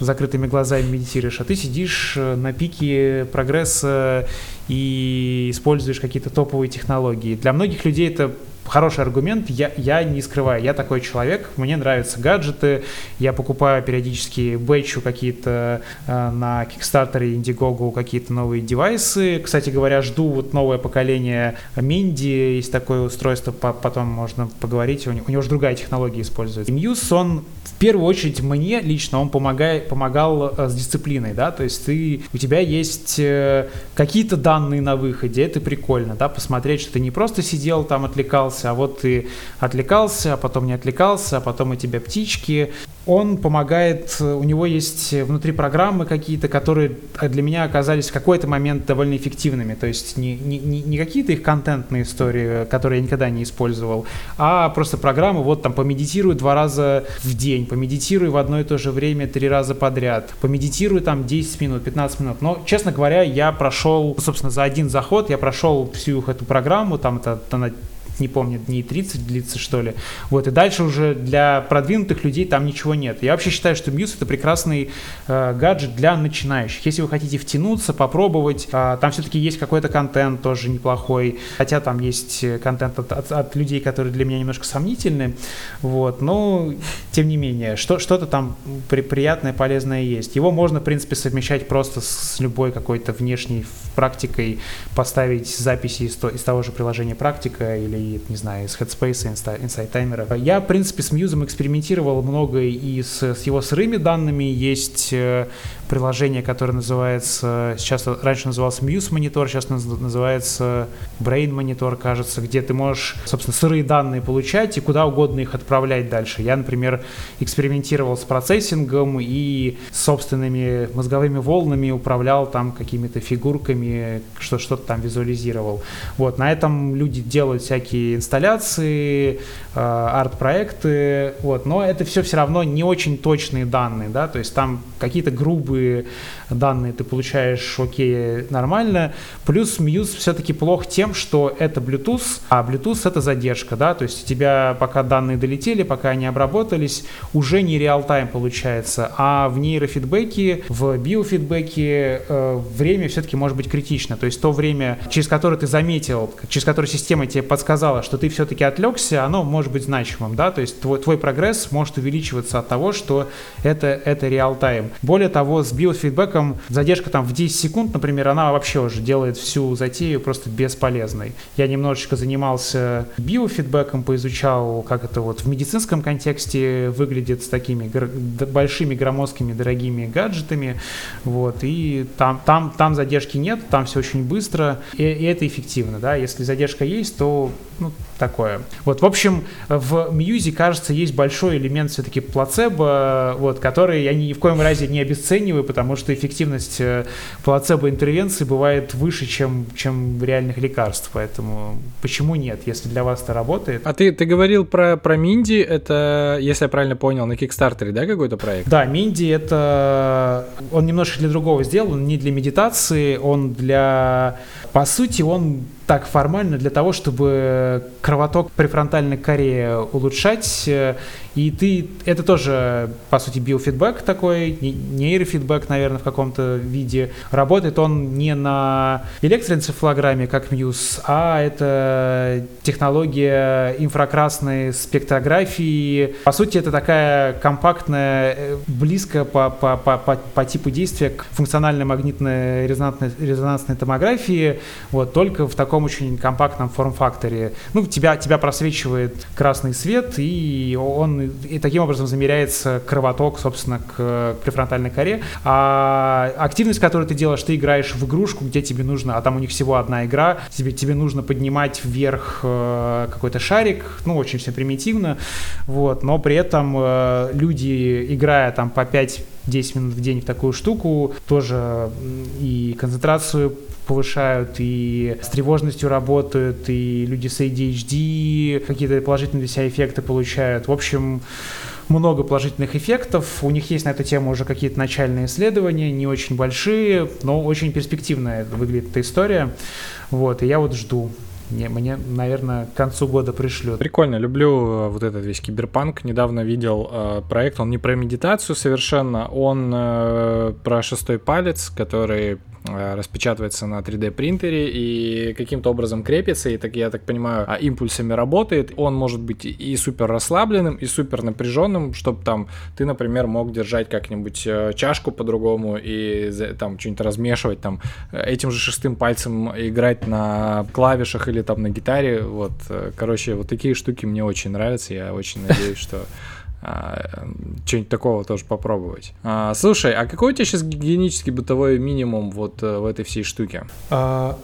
Speaker 3: закрытыми глазами медитируешь, а ты сидишь э, на пике прогресса и используешь какие-то топовые технологии. Для многих людей это хороший аргумент. Я, я не скрываю, я такой человек, мне нравятся гаджеты, я покупаю периодически бэчу какие-то э, на Kickstarter и Indiegogo какие-то новые девайсы. Кстати говоря, жду вот новое поколение Минди, есть такое устройство, по потом можно поговорить, у него, у него же другая технология используется. Muse, он в первую очередь мне лично он помогает, помогал э, с дисциплиной, да, то есть ты, у тебя есть э, какие-то данные на выходе, это прикольно, да, посмотреть, что ты не просто сидел там, отвлекался, отвлекался, а вот ты отвлекался, а потом не отвлекался, а потом у тебя птички. Он помогает, у него есть внутри программы какие-то, которые для меня оказались в какой-то момент довольно эффективными. То есть не, не, не какие-то их контентные истории, которые я никогда не использовал, а просто программы, вот там помедитируй два раза в день, помедитируй в одно и то же время три раза подряд, помедитируй там 10 минут, 15 минут. Но, честно говоря, я прошел, собственно, за один заход я прошел всю эту программу, там это, она не помню, дней 30 длится, что ли. Вот, и дальше уже для продвинутых людей там ничего нет. Я вообще считаю, что Muse это прекрасный э, гаджет для начинающих. Если вы хотите втянуться, попробовать, э, там все-таки есть какой-то контент тоже неплохой, хотя там есть контент от, от, от людей, которые для меня немножко сомнительны, вот, но тем не менее, что, что-то там при, приятное, полезное есть. Его можно, в принципе, совмещать просто с любой какой-то внешней практикой, поставить записи из, из того же приложения практика или не знаю, из Headspace, Insight Timer. Я, в принципе, с Muse экспериментировал много и с, с его сырыми данными. Есть э, приложение, которое называется, сейчас раньше назывался Muse Monitor, сейчас называется Brain Monitor, кажется, где ты можешь, собственно, сырые данные получать и куда угодно их отправлять дальше. Я, например, экспериментировал с процессингом и собственными мозговыми волнами управлял там какими-то фигурками, что что-то там визуализировал. Вот, на этом люди делают всякие инсталляции, э, арт-проекты, вот, но это все все равно не очень точные данные, да, то есть там какие-то грубые данные ты получаешь, окей, нормально, плюс Muse все-таки плох тем, что это Bluetooth, а Bluetooth это задержка, да, то есть у тебя пока данные долетели, пока они обработались, уже не реал-тайм получается, а в нейрофидбэке, в биофидбэке э, время все-таки может быть критично, то есть то время, через которое ты заметил, через которое система тебе подсказала, сказала, что ты все-таки отвлекся, оно может быть значимым, да, то есть твой, твой прогресс может увеличиваться от того, что это, это реал-тайм. Более того, с задержка там в 10 секунд, например, она вообще уже делает всю затею просто бесполезной. Я немножечко занимался биофидбэком, поизучал, как это вот в медицинском контексте выглядит с такими большими громоздкими дорогими гаджетами, вот, и там, там, там задержки нет, там все очень быстро, и, и это эффективно, да, если задержка есть, то ну, такое. Вот, в общем, в Мьюзе, кажется, есть большой элемент все-таки плацебо, вот, который я ни в коем разе не обесцениваю, потому что эффективность э, плацебо-интервенции бывает выше, чем, чем реальных лекарств. Поэтому почему нет, если для вас это работает?
Speaker 2: А ты, ты говорил про, про Минди, это, если я правильно понял, на Кикстартере, да, какой-то проект?
Speaker 3: Да, Минди это... Он немножко для другого сделал, он не для медитации, он для... По сути, он так формально для того, чтобы кровоток префронтальной коре улучшать. И ты, это тоже, по сути, биофидбэк такой, нейрофидбэк, наверное, в каком-то виде. Работает он не на электроэнцефалограмме, как Мьюз, а это технология инфракрасной спектрографии. По сути, это такая компактная, э, близкая по, по, по, по, по типу действия к функциональной магнитной резонансной, резонансной томографии, вот, только в таком очень компактном форм-факторе. Ну, тебя, тебя просвечивает красный свет, и он и таким образом замеряется кровоток, собственно, к префронтальной коре. А активность, которую ты делаешь, ты играешь в игрушку, где тебе нужно, а там у них всего одна игра, тебе, тебе нужно поднимать вверх э, какой-то шарик, ну, очень все примитивно, вот, но при этом э, люди, играя там по 5 10 минут в день в такую штуку, тоже и концентрацию повышают, и с тревожностью работают, и люди с ADHD какие-то положительные для себя эффекты получают. В общем, много положительных эффектов. У них есть на эту тему уже какие-то начальные исследования, не очень большие, но очень перспективная выглядит эта история. Вот, и я вот жду. Мне, мне, наверное, к концу года пришлют.
Speaker 2: Прикольно, люблю э, вот этот весь киберпанк. Недавно видел э, проект, он не про медитацию совершенно, он э, про шестой палец, который распечатывается на 3D принтере и каким-то образом крепится, и так я так понимаю, а, импульсами работает. Он может быть и супер расслабленным, и супер напряженным, чтобы там ты, например, мог держать как-нибудь э, чашку по-другому и там что-нибудь размешивать, там этим же шестым пальцем играть на клавишах или там на гитаре. Вот, э, короче, вот такие штуки мне очень нравятся. Я очень надеюсь, что а, что-нибудь такого тоже попробовать. А, слушай, а какой у тебя сейчас гигиенический бытовой минимум вот э, в этой всей штуке? А...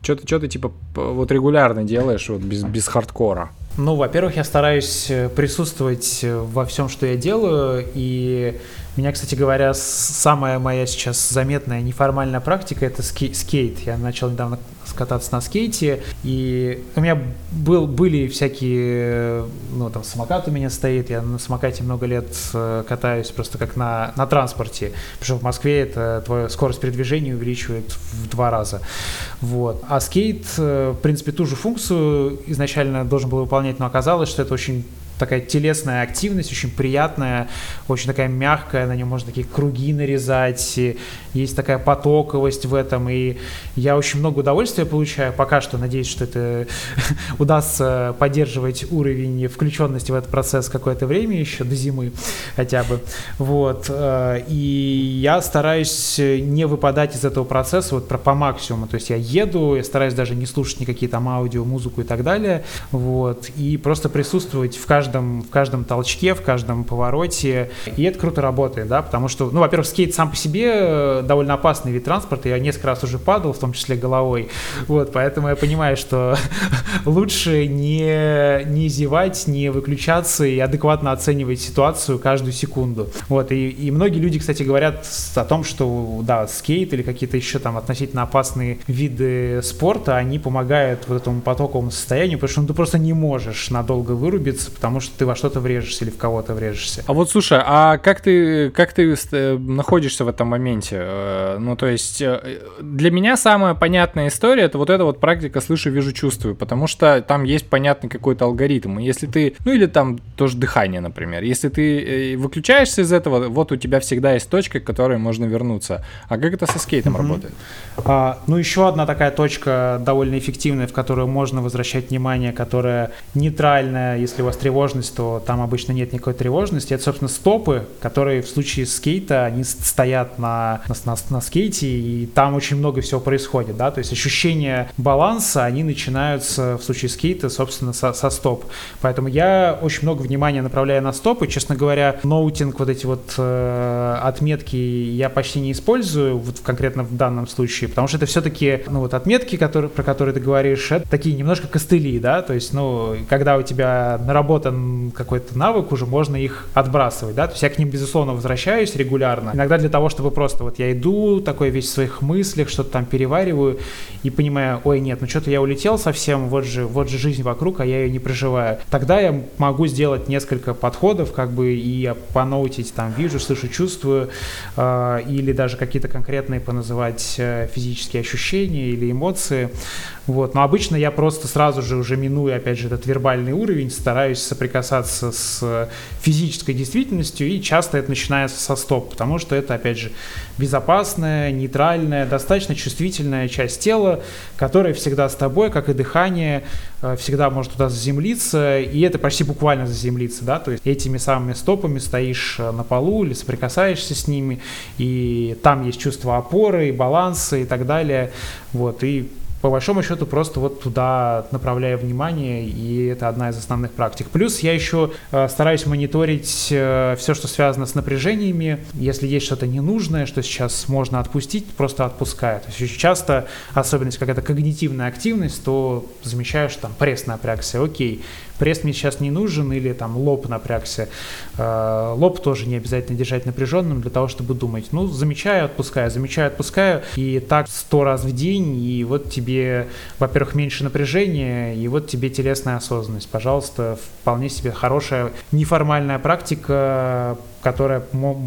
Speaker 2: Что ты, что ты типа вот регулярно делаешь вот без, без хардкора?
Speaker 3: Ну, во-первых, я стараюсь э, присутствовать э, во всем, что я делаю, и меня, кстати говоря, самая моя сейчас заметная неформальная практика — это скейт. Я начал недавно кататься на скейте, и у меня был, были всякие, ну, там, самокат у меня стоит, я на самокате много лет э, катаюсь просто как на, на транспорте, потому что в Москве это твою скорость передвижения увеличивает в два раза, вот. А скейт, э, в принципе, ту же функцию изначально должен был выполнять, но оказалось, что это очень такая телесная активность, очень приятная, очень такая мягкая, на нем можно такие круги нарезать, есть такая потоковость в этом, и я очень много удовольствия получаю, пока что, надеюсь, что это удастся поддерживать уровень включенности в этот процесс какое-то время еще, до зимы хотя бы, вот, э, и я стараюсь не выпадать из этого процесса вот по максимуму, то есть я еду, я стараюсь даже не слушать никакие там аудио, музыку и так далее, вот, и просто присутствовать в каждом каждом, в каждом толчке, в каждом повороте. И это круто работает, да, потому что, ну, во-первых, скейт сам по себе э, довольно опасный вид транспорта. Я несколько раз уже падал, в том числе головой. Вот, поэтому я понимаю, что лучше не, не зевать, не выключаться и адекватно оценивать ситуацию каждую секунду. Вот, и, и многие люди, кстати, говорят о том, что, да, скейт или какие-то еще там относительно опасные виды спорта, они помогают вот этому потоковому состоянию, потому что ну, ты просто не можешь надолго вырубиться, потому потому что ты во что-то врежешься или в кого-то врежешься.
Speaker 2: А вот слушай, а как ты, как ты э, находишься в этом моменте? Э, ну, то есть, э, для меня самая понятная история это вот эта вот практика слышу, вижу, чувствую, потому что там есть понятный какой-то алгоритм. И если ты, ну или там тоже дыхание, например, если ты выключаешься из этого, вот у тебя всегда есть точка, к которой можно вернуться. А как это со скейтом mm-hmm. работает?
Speaker 3: А, ну, еще одна такая точка довольно эффективная, в которую можно возвращать внимание, которая нейтральная, если у вас тревожно тревожность, то там обычно нет никакой тревожности. Это, собственно, стопы, которые в случае скейта, они стоят на, на, на скейте, и там очень много всего происходит, да, то есть ощущения баланса, они начинаются в случае скейта, собственно, со, со стоп. Поэтому я очень много внимания направляю на стопы. Честно говоря, ноутинг, вот эти вот э, отметки я почти не использую, вот конкретно в данном случае, потому что это все-таки, ну, вот отметки, которые, про которые ты говоришь, это такие немножко костыли, да, то есть, ну, когда у тебя наработан какой-то навык, уже можно их отбрасывать, да, то есть я к ним, безусловно, возвращаюсь регулярно, иногда для того, чтобы просто вот я иду, такой весь в своих мыслях, что-то там перевариваю и понимаю, ой, нет, ну что-то я улетел совсем, вот же, вот же жизнь вокруг, а я ее не проживаю. Тогда я могу сделать несколько подходов, как бы, и поноутить, там, вижу, слышу, чувствую, э, или даже какие-то конкретные поназывать э, физические ощущения или эмоции, вот. Но обычно я просто сразу же уже минуя, опять же, этот вербальный уровень, стараюсь соприкасаться с физической действительностью, и часто это начинается со стоп, потому что это, опять же, безопасная, нейтральная, достаточно чувствительная часть тела, которая всегда с тобой, как и дыхание, э, всегда может туда заземлиться, и это почти буквально заземлиться, да, то есть этими самыми стопами стоишь э, на полу или соприкасаешься с ними, и там есть чувство опоры, и баланса и так далее, вот, и по большому счету просто вот туда направляю внимание, и это одна из основных практик. Плюс я еще э, стараюсь мониторить э, все, что связано с напряжениями. Если есть что-то ненужное, что сейчас можно отпустить, просто отпускаю. То есть очень часто, особенно если какая-то когнитивная активность, то замечаешь, там пресс напрягся, окей, пресс мне сейчас не нужен, или там лоб напрягся. Э, лоб тоже не обязательно держать напряженным для того, чтобы думать. Ну, замечаю, отпускаю, замечаю, отпускаю, и так сто раз в день, и вот тебе, во-первых, меньше напряжения, и вот тебе телесная осознанность. Пожалуйста, вполне себе хорошая неформальная практика, которая,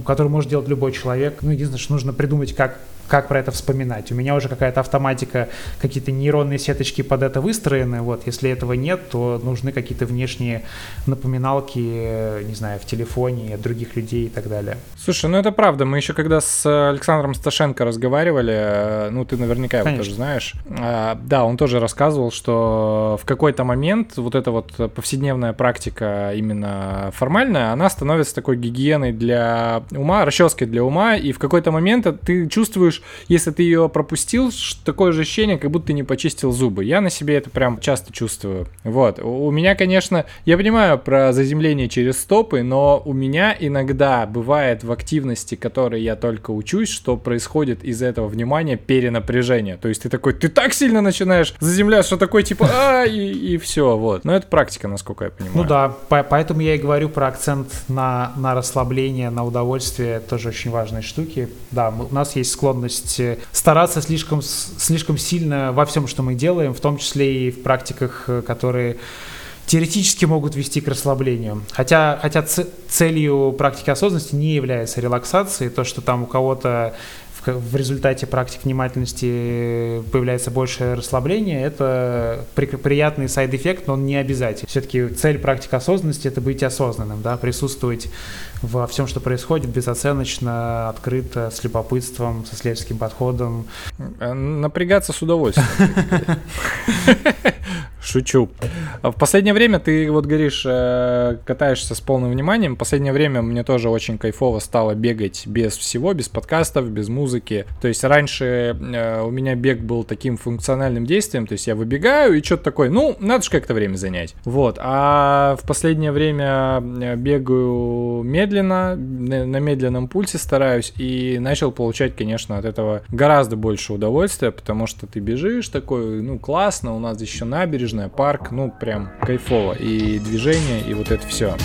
Speaker 3: которую может делать любой человек. Ну, единственное, что нужно придумать, как как про это вспоминать. У меня уже какая-то автоматика, какие-то нейронные сеточки под это выстроены. Вот, если этого нет, то нужны какие-то внешние напоминалки, не знаю, в телефоне от других людей и так далее.
Speaker 2: Слушай, ну это правда. Мы еще когда с Александром Сташенко разговаривали, э, ну ты наверняка его Конечно. тоже знаешь. А, да, он тоже рассказывал, что в какой-то момент вот эта вот повседневная практика именно формальная, она становится такой гигиеной для ума, расческой для ума, и в какой-то момент ты чувствуешь чувствуешь, если ты ее пропустил, такое же ощущение, как будто ты не почистил зубы. Я на себе это прям часто чувствую. Вот. У меня, конечно, я понимаю про заземление через стопы, но у меня иногда бывает в активности, которой я только учусь, что происходит из этого внимания перенапряжение. То есть ты такой, ты так сильно начинаешь заземлять, что такой типа, а, и, и все, вот. Но это практика, насколько я понимаю.
Speaker 3: Ну да, по поэтому я и говорю про акцент на, на расслабление, на удовольствие, тоже очень важные штуки. Да, у нас есть склонность склонность э, стараться слишком, слишком сильно во всем, что мы делаем, в том числе и в практиках, э, которые теоретически могут вести к расслаблению. Хотя, хотя целью практики осознанности не является релаксация, то, что там у кого-то в результате практик внимательности появляется больше расслабления, это при, приятный side effect, но он не обязательный. Все-таки цель практики осознанности — это быть осознанным, да, присутствовать во всем, что происходит, безоценочно, открыто, с любопытством, со следовательским подходом.
Speaker 2: Э, напрягаться с удовольствием. Шучу. В последнее время ты вот говоришь, э, катаешься с полным вниманием. В последнее время мне тоже очень кайфово стало бегать без всего, без подкастов, без музыки. То есть раньше э, у меня бег был таким функциональным действием, то есть я выбегаю и что-то такое, ну, надо же как-то время занять. Вот. А в последнее время э, бегаю медленно, на медленном пульсе стараюсь и начал получать, конечно, от этого гораздо больше удовольствия, потому что ты бежишь такой, ну, классно, у нас еще набережная, парк, ну прям кайфово. И движение, и вот это все.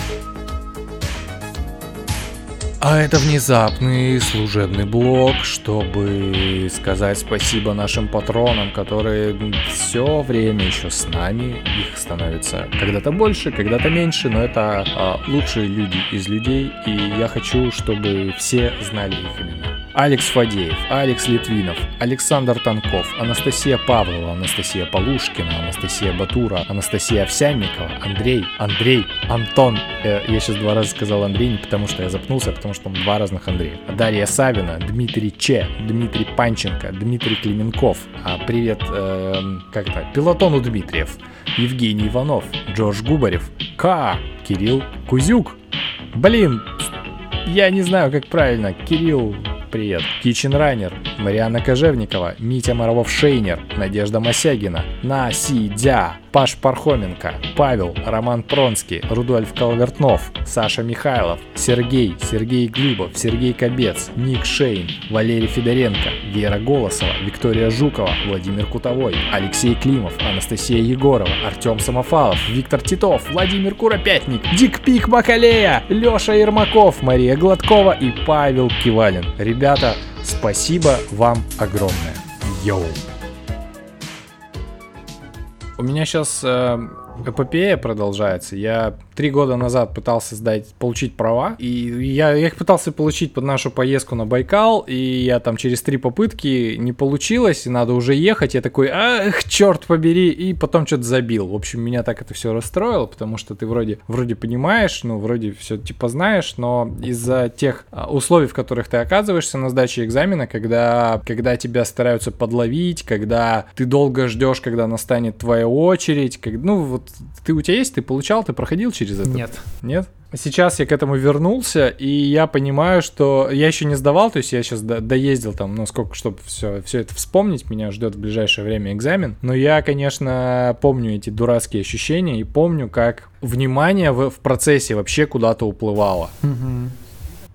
Speaker 2: А это внезапный служебный блок, чтобы сказать спасибо нашим патронам, которые все время еще с нами. Их становится когда-то больше, когда-то меньше, но это а, лучшие люди из людей, и я хочу, чтобы все знали их имена. Алекс Фадеев, Алекс Литвинов, Александр Танков, Анастасия Павлова, Анастасия Полушкина, Анастасия Батура, Анастасия Овсянникова, Андрей, Андрей, Антон. Э, я сейчас два раза сказал Андрей, не потому что я запнулся, а потому что он два разных Андрея. Дарья Савина, Дмитрий Че, Дмитрий Панченко, Дмитрий Клименков. А, привет, э, как это, Пилотону Дмитриев, Евгений Иванов, Джордж Губарев, К, Кирилл Кузюк. Блин, я не знаю, как правильно. Кирилл привет. Кичен Райнер, Марианна Кожевникова, Митя Моровов-Шейнер, Надежда Мосягина, Насидя, Паш Пархоменко, Павел, Роман Пронский, Рудольф Колвертнов, Саша Михайлов, Сергей, Сергей Глюбов, Сергей Кобец, Ник Шейн, Валерий Федоренко, Вера Голосова, Виктория Жукова, Владимир Кутовой, Алексей Климов, Анастасия Егорова, Артем Самофалов, Виктор Титов, Владимир Куропятник, Дик Пик Макалея, Леша Ермаков, Мария Гладкова и Павел Кивалин. Ребята, спасибо вам огромное. Йоу! У меня сейчас э, эпопея продолжается. Я три года назад пытался сдать, получить права, и я, я их пытался получить под нашу поездку на Байкал, и я там через три попытки не получилось, и надо уже ехать. Я такой, ах, черт побери, и потом что-то забил. В общем, меня так это все расстроило, потому что ты вроде, вроде понимаешь, ну, вроде все типа знаешь, но из-за тех а, условий, в которых ты оказываешься на сдаче экзамена, когда, когда тебя стараются подловить, когда ты долго ждешь, когда настанет твоя очередь, как, ну, вот ты у тебя есть, ты получал, ты проходил через это?
Speaker 3: Нет.
Speaker 2: Нет? Сейчас я к этому вернулся, и я понимаю, что я еще не сдавал, то есть я сейчас до, доездил там, ну, сколько, чтобы все, все это вспомнить, меня ждет в ближайшее время экзамен. Но я, конечно, помню эти дурацкие ощущения и помню, как внимание в, в процессе вообще куда-то уплывало.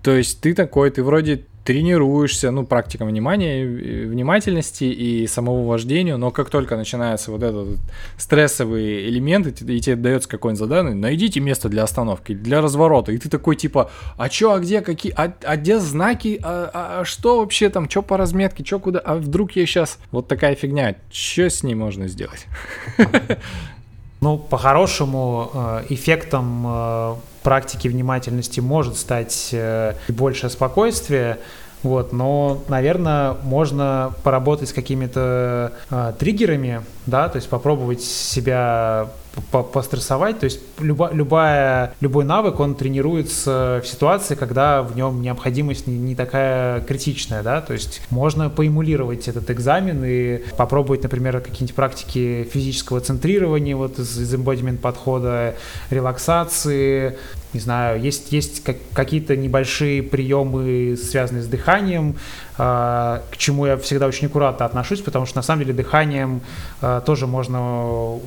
Speaker 2: То есть ты такой, ты вроде тренируешься, ну, практика внимания, и внимательности и самого вождению, но как только начинается вот этот стрессовый элемент, и, те- и тебе дается какое-нибудь задание, найдите место для остановки, для разворота, и ты такой типа, а чё, а где, какие, а, а где знаки, а, а- а что вообще там, чё по разметке, чё куда, а вдруг я сейчас, вот такая фигня, что с ней можно сделать?
Speaker 3: Ну, по-хорошему, э, эффектом э, практики внимательности может стать э, большее спокойствие, вот, но, наверное, можно поработать с какими-то э, триггерами, да, то есть попробовать себя по- пострессовать, то есть люба- любая, любой навык, он тренируется в ситуации, когда в нем необходимость не, не такая критичная, да, то есть можно поэмулировать этот экзамен и попробовать, например, какие-нибудь практики физического центрирования, вот из, из embodiment подхода, релаксации, не знаю, есть, есть как- какие-то небольшие приемы, связанные с дыханием, а, к чему я всегда очень аккуратно отношусь, потому что на самом деле дыханием а, тоже можно,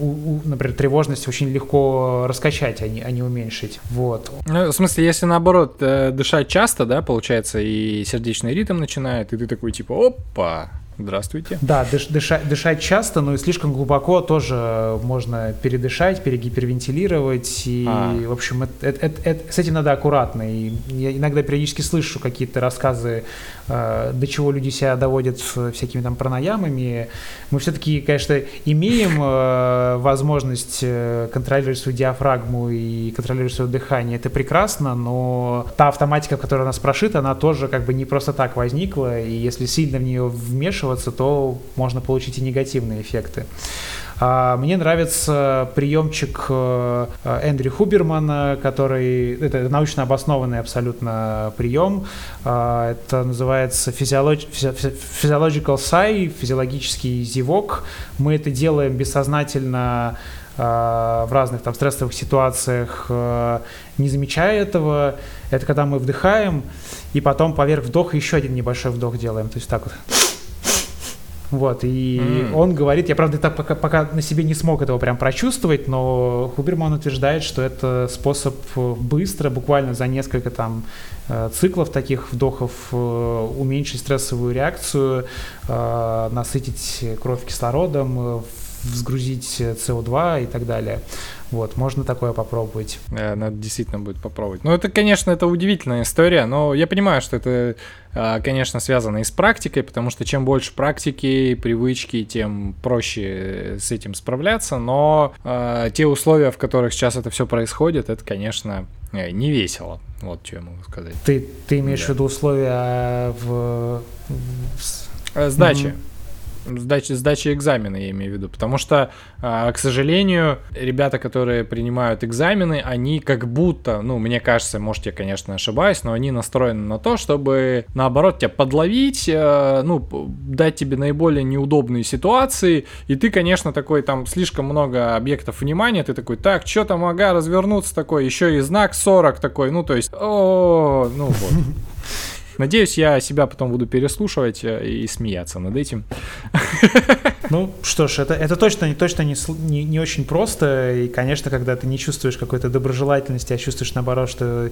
Speaker 3: например, тревожность очень легко раскачать, а не, а не уменьшить. Вот.
Speaker 2: Ну, в смысле, если наоборот э, дышать часто, да, получается, и сердечный ритм начинает, и ты такой типа, опа, здравствуйте.
Speaker 3: Да, дыш- дышать, дышать часто, но и слишком глубоко тоже можно передышать, перегипервентилировать. И,
Speaker 2: А.
Speaker 3: в общем, это- это- это- это- с этим надо аккуратно. И я иногда периодически слышу какие-то рассказы, э, до чего люди себя доводят с всякими там пранаямами. Мы все-таки, конечно, имеем э, возможность э, контролировать свою диафрагму и контролировать свое дыхание. Это прекрасно, но та автоматика, которая у нас прошита, она тоже как бы не просто так возникла. И если сильно в нее вмешиваться, то можно получить и негативные эффекты. А, Мне нравится приемчик э, э, Эндрю Хубермана, который это научно обоснованный абсолютно прием. А, Это называется физи- physiological sigh, физиологический зевок. Мы это делаем бессознательно а, в разных там стрессовых ситуациях, э, не замечая этого. Это когда мы вдыхаем, и потом поверх вдоха еще один небольшой вдох делаем. То есть так вот. Вот, и
Speaker 2: М.
Speaker 3: он говорит, я, правда, так пока, пока на себе не смог этого прям прочувствовать, но Хуберман утверждает, что это способ э, быстро, буквально за несколько там э, циклов таких вдохов э, уменьшить стрессовую реакцию, насытить кровь кислородом, взгрузить э, СО2 и так далее. Вот, можно такое попробовать.
Speaker 2: Э, Надо действительно будет попробовать. Ну, это, конечно, это удивительная история, но я понимаю, что это, а, конечно, связано и с практикой, потому что чем больше практики, привычки, тем проще э, с этим справляться, но а, те условия, в которых сейчас это все происходит, это, конечно, э, не весело. Вот что я могу сказать.
Speaker 3: Ты, ты имеешь
Speaker 2: Да.
Speaker 3: в виду условия в, в с-
Speaker 2: Сдача.
Speaker 3: Мгм.
Speaker 2: Сдачи, сдачи экзамена, я имею в виду. Потому что, а, к сожалению, ребята, которые принимают экзамены, они как будто, ну, мне кажется, может, я, конечно, ошибаюсь, но они настроены на то, чтобы, наоборот, тебя подловить, э, ну, дать тебе наиболее неудобные ситуации, и ты, конечно, такой, там, слишком много объектов внимания, ты такой, так, что там, ага, развернуться такой, еще и знак 40 такой, ну, то есть, о, ну, вот. Надеюсь, я себя потом буду переслушивать э, и смеяться над этим.
Speaker 3: Ну что ж, это, это точно, точно не, не, не очень просто. И, конечно, когда ты не чувствуешь какой-то доброжелательности, а чувствуешь наоборот, что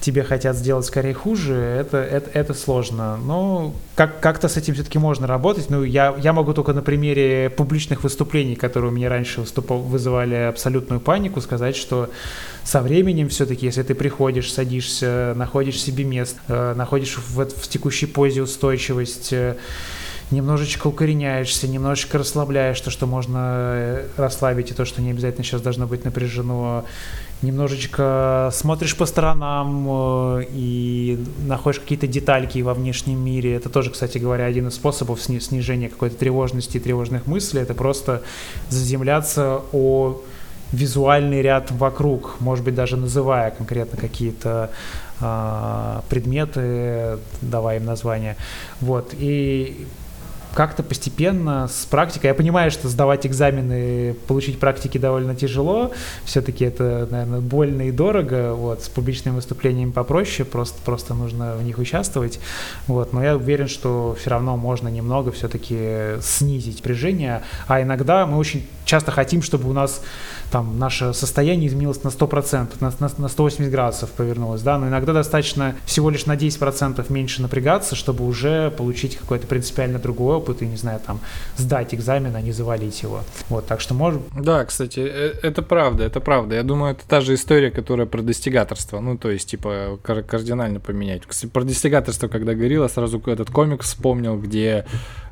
Speaker 3: тебе хотят сделать скорее хуже, это, это, это сложно. Но как, как-то с этим все-таки можно работать. Ну, я, я могу только на примере публичных выступлений, которые у меня раньше выступал, вызывали абсолютную панику, сказать, что со временем все-таки, если ты приходишь, садишься, находишь себе место, э, находишь в, в текущей позе устойчивость, э, немножечко укореняешься, немножечко расслабляешь то, что можно э, расслабить, и то, что не обязательно сейчас должно быть напряжено, немножечко смотришь по сторонам и находишь какие-то детальки во внешнем мире. Это тоже, кстати говоря, один из способов снижения какой-то тревожности и тревожных мыслей. Это просто заземляться о визуальный ряд вокруг, может быть, даже называя конкретно какие-то э, предметы, давая им название. Вот. И как-то постепенно с практикой. Я понимаю, что сдавать экзамены, получить практики довольно тяжело. Все-таки это, наверное, больно и дорого. Вот, с публичными выступлениями попроще, просто, просто нужно в них участвовать. Вот, но я уверен, что все равно можно немного все-таки снизить напряжение. А иногда мы очень часто хотим, чтобы у нас там наше состояние изменилось на 100%, на, на, на 180 градусов повернулось, да, но иногда достаточно всего лишь на 10% меньше напрягаться, чтобы уже получить какой-то принципиально другой опыт и, не знаю, там, сдать экзамен, а не завалить его. Вот, так что может...
Speaker 2: Да, кстати, э, это правда, это правда. Я думаю, это та же история, которая про достигаторство, ну, то есть, типа, кардинально поменять. Кстати, про достигаторство, когда говорила, сразу этот комик вспомнил, где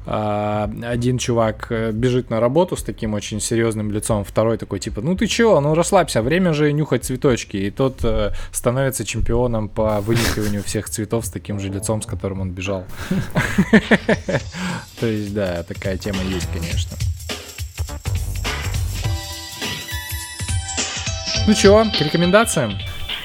Speaker 2: один чувак э, бежит на работу с таким очень серьезным лицом, второй такой типа, ну ты чё, ну расслабься, время же нюхать цветочки. И тот э, становится чемпионом по вынюхиванию всех цветов с таким же лицом, с которым он бежал. То есть, да, такая тема есть, конечно. Ну чё, к рекомендациям?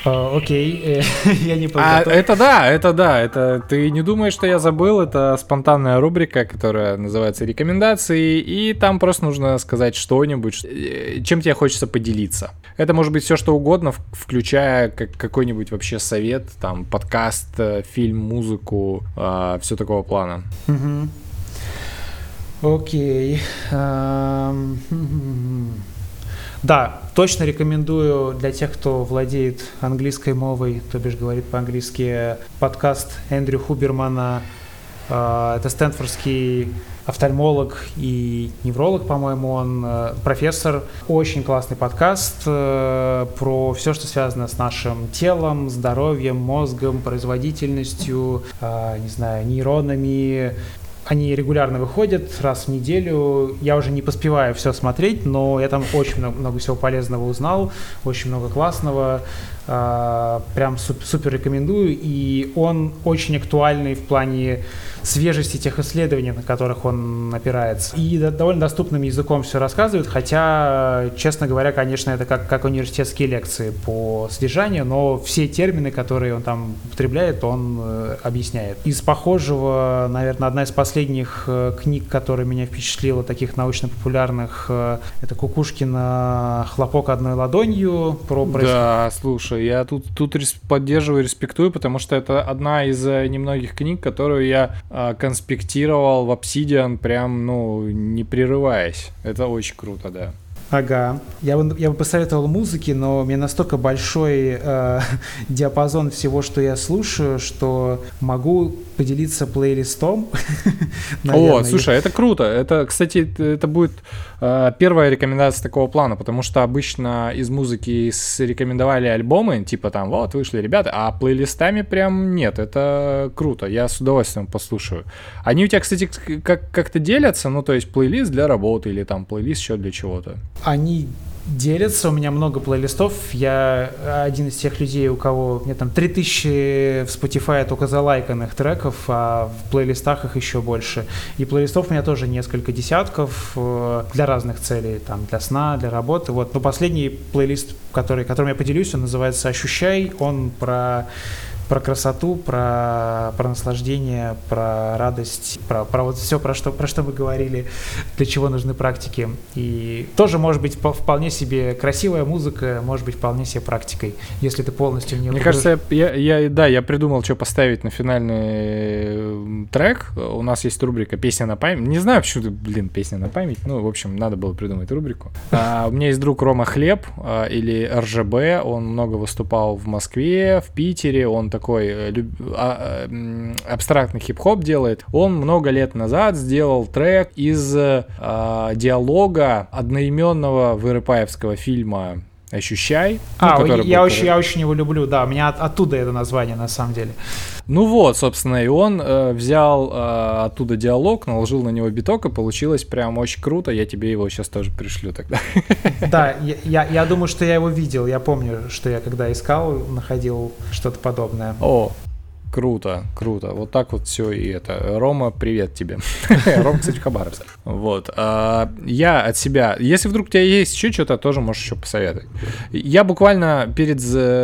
Speaker 3: А, окей, я не
Speaker 2: А это да, это да, это ты не думаешь, что я забыл, это спонтанная рубрика, которая называется рекомендации, и там просто нужно сказать что-нибудь, э, чем тебе хочется поделиться. Это может быть все что угодно, включая как какой-нибудь вообще совет, там подкаст, э, фильм, музыку, э, а, все такого плана.
Speaker 3: Окей. Да, точно рекомендую для тех, кто владеет английской мовой, то бишь говорит по-английски, подкаст Эндрю Хубермана. А, это стэнфордский офтальмолог и невролог, по-моему, он э, профессор. Очень классный подкаст э, про все, что связано с нашим телом, здоровьем, мозгом, производительностью, а, не знаю, нейронами, они регулярно выходят раз в неделю. Я уже не поспеваю все смотреть, но я там очень много, много всего полезного узнал, очень много классного. А, прям супер рекомендую. И он очень актуальный в плане свежести тех исследований, на которых он опирается. И довольно доступным языком все рассказывает, хотя, честно говоря, конечно, это как, как университетские лекции по содержанию, но все термины, которые он там употребляет, он э, объясняет. Из похожего, наверное, одна из последних э, книг, которая меня впечатлила, таких научно-популярных, э, это Кукушкина «Хлопок одной ладонью» про...
Speaker 2: Да, слушай, я тут, тут поддерживаю, респектую, потому что это одна из немногих книг, которую я конспектировал в Obsidian прям, ну, не прерываясь. Это очень круто, да.
Speaker 3: Ага. Я бы, я бы посоветовал музыки, но у меня настолько большой э, диапазон всего, что я слушаю, что могу поделиться плейлистом.
Speaker 2: О, слушай, это круто. Это, кстати, это будет э, первая рекомендация такого плана, потому что обычно из музыки рекомендовали альбомы, типа там, вот, вышли ребята, а плейлистами прям нет. Это круто. Я с удовольствием послушаю. Они у тебя, кстати, как- как-то делятся, ну, то есть плейлист для работы или там плейлист еще для чего-то?
Speaker 3: Они делятся, у меня много плейлистов. Я один из тех людей, у кого меня там 3000 в Spotify только залайканных треков, а в плейлистах их еще больше. И плейлистов у меня тоже несколько десятков э, для разных целей, там для сна, для работы. Вот. Но последний плейлист, который, которым я поделюсь, он называется «Ощущай». Он про про красоту, про, про наслаждение, про радость, про, про вот все, про что, про что мы говорили, для чего нужны практики. И тоже может быть вполне себе красивая музыка, может быть вполне себе практикой, если ты полностью не
Speaker 2: Мне кажется, я, я, да, я придумал, что поставить на финальный э, трек. У нас есть рубрика «Песня на память». Не знаю, почему, блин, «Песня на память». Ну, в общем, надо было придумать рубрику. А, у меня есть друг Рома Хлеб а, или РЖБ. Он много выступал в Москве, в Питере. Он такой э, а, абстрактный хип-хоп делает. Он много лет назад сделал трек из а, диалога одноименного вырыпаевского фильма «Ощущай».
Speaker 3: А, ну, я, очень, я очень его люблю, да, у меня от, оттуда это название на самом деле.
Speaker 2: Ну вот, собственно, и он э, взял э, оттуда диалог, наложил на него биток, и получилось прям очень круто. Я тебе его сейчас тоже пришлю тогда.
Speaker 3: Да, я, я, я думаю, что я его видел. Я помню, что я когда искал, находил что-то подобное.
Speaker 2: О, Круто, круто. Вот так вот все и это. Рома, привет тебе. Рома, кстати, Хабаровск. Вот. А, я от себя, если вдруг у тебя есть еще что-то, тоже можешь еще посоветовать. Я буквально перед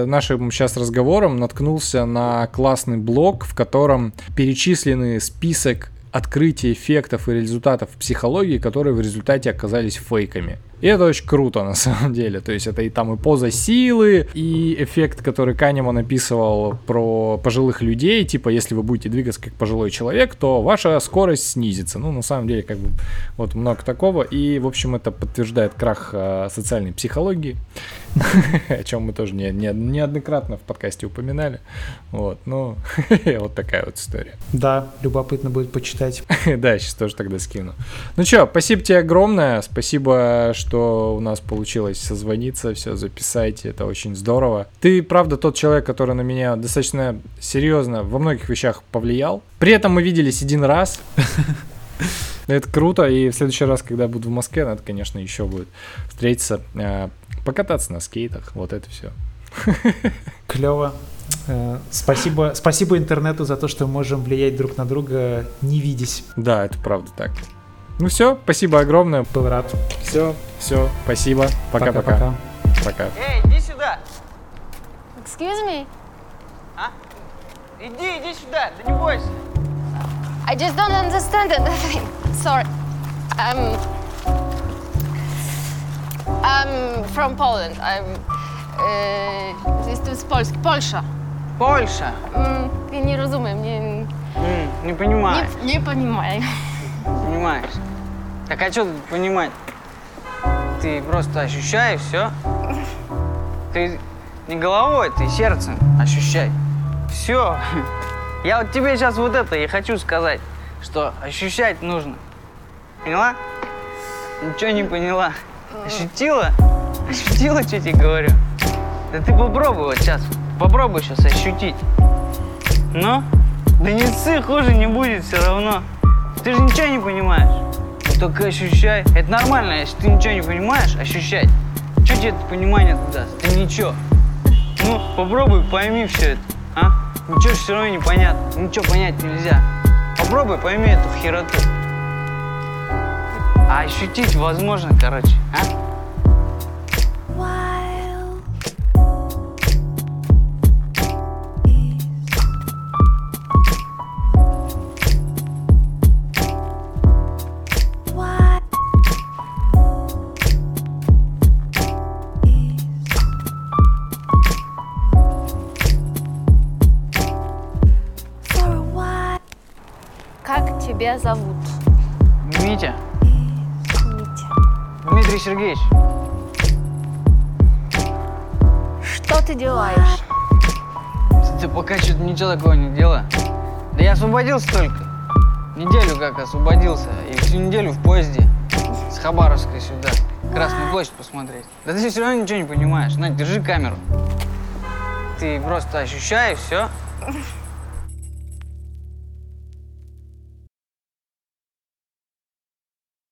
Speaker 2: нашим сейчас разговором наткнулся на классный блог, в котором перечислены список открытий эффектов и результатов психологии, которые в результате оказались фейками. И это очень круто на самом деле. То есть это и там и поза силы, и эффект, который Канеман описывал про пожилых людей. Типа, если вы будете двигаться как пожилой человек, то ваша скорость снизится. Ну, на самом деле, как бы вот много такого. И, в общем, это подтверждает крах э, социальной психологии, о чем мы тоже не, не, неоднократно в подкасте упоминали. Вот, ну, вот такая вот история.
Speaker 3: Да, любопытно будет почитать.
Speaker 2: да, сейчас тоже тогда скину. Ну что, спасибо тебе огромное. Спасибо, что у нас получилось созвониться, все записать, это очень здорово. Ты, правда, тот человек, который на меня достаточно серьезно во многих вещах повлиял. При этом мы виделись один раз. Это круто, и в следующий раз, когда буду в Москве, надо, конечно, еще будет встретиться, э, покататься на скейтах, вот это все.
Speaker 3: Клево. Э, спасибо, спасибо интернету за то, что мы можем влиять друг на друга, не видясь.
Speaker 2: Да, это правда так. Ну все, спасибо огромное.
Speaker 3: Был рад.
Speaker 2: Все, все, спасибо. Пока-пока.
Speaker 1: Пока. Эй, иди сюда.
Speaker 4: Excuse me.
Speaker 1: А? Иди, иди сюда, да не бойся.
Speaker 4: I just don't understand it. Sorry. I'm, from Poland. I'm, uh, jestem z Polski. Polsza.
Speaker 1: Польша?
Speaker 4: Mm, я не rozumiem, nie...
Speaker 1: Mm, не понимаю.
Speaker 4: Не, не понимаю.
Speaker 1: Понимаешь? Так а что тут понимать? Ты просто ощущай, все. Ты не головой, ты сердцем ощущай. Все. Я вот тебе сейчас вот это и хочу сказать, что ощущать нужно. Поняла? Ничего не поняла. Ощутила? Ощутила, что тебе говорю? Да ты попробуй вот сейчас. Попробуй сейчас ощутить. Ну? Да не ссы, хуже не будет все равно. Ты же ничего не понимаешь. Только ощущай. Это нормально, если ты ничего не понимаешь, ощущать. Что тебе это понимание даст? Ты ничего. Ну, попробуй, пойми все это, а? Ничего все равно не понятно. Ничего понять нельзя. Попробуй, пойми эту хероту. А ощутить возможно, короче, а? Сергеевич.
Speaker 4: Что ты делаешь?
Speaker 1: Ты пока что-то ничего такого не делаю. Да я освободился только. Неделю как освободился. И всю неделю в поезде с Хабаровска сюда. Красную площадь посмотреть. Да ты все равно ничего не понимаешь. На, держи камеру. Ты просто ощущай, все.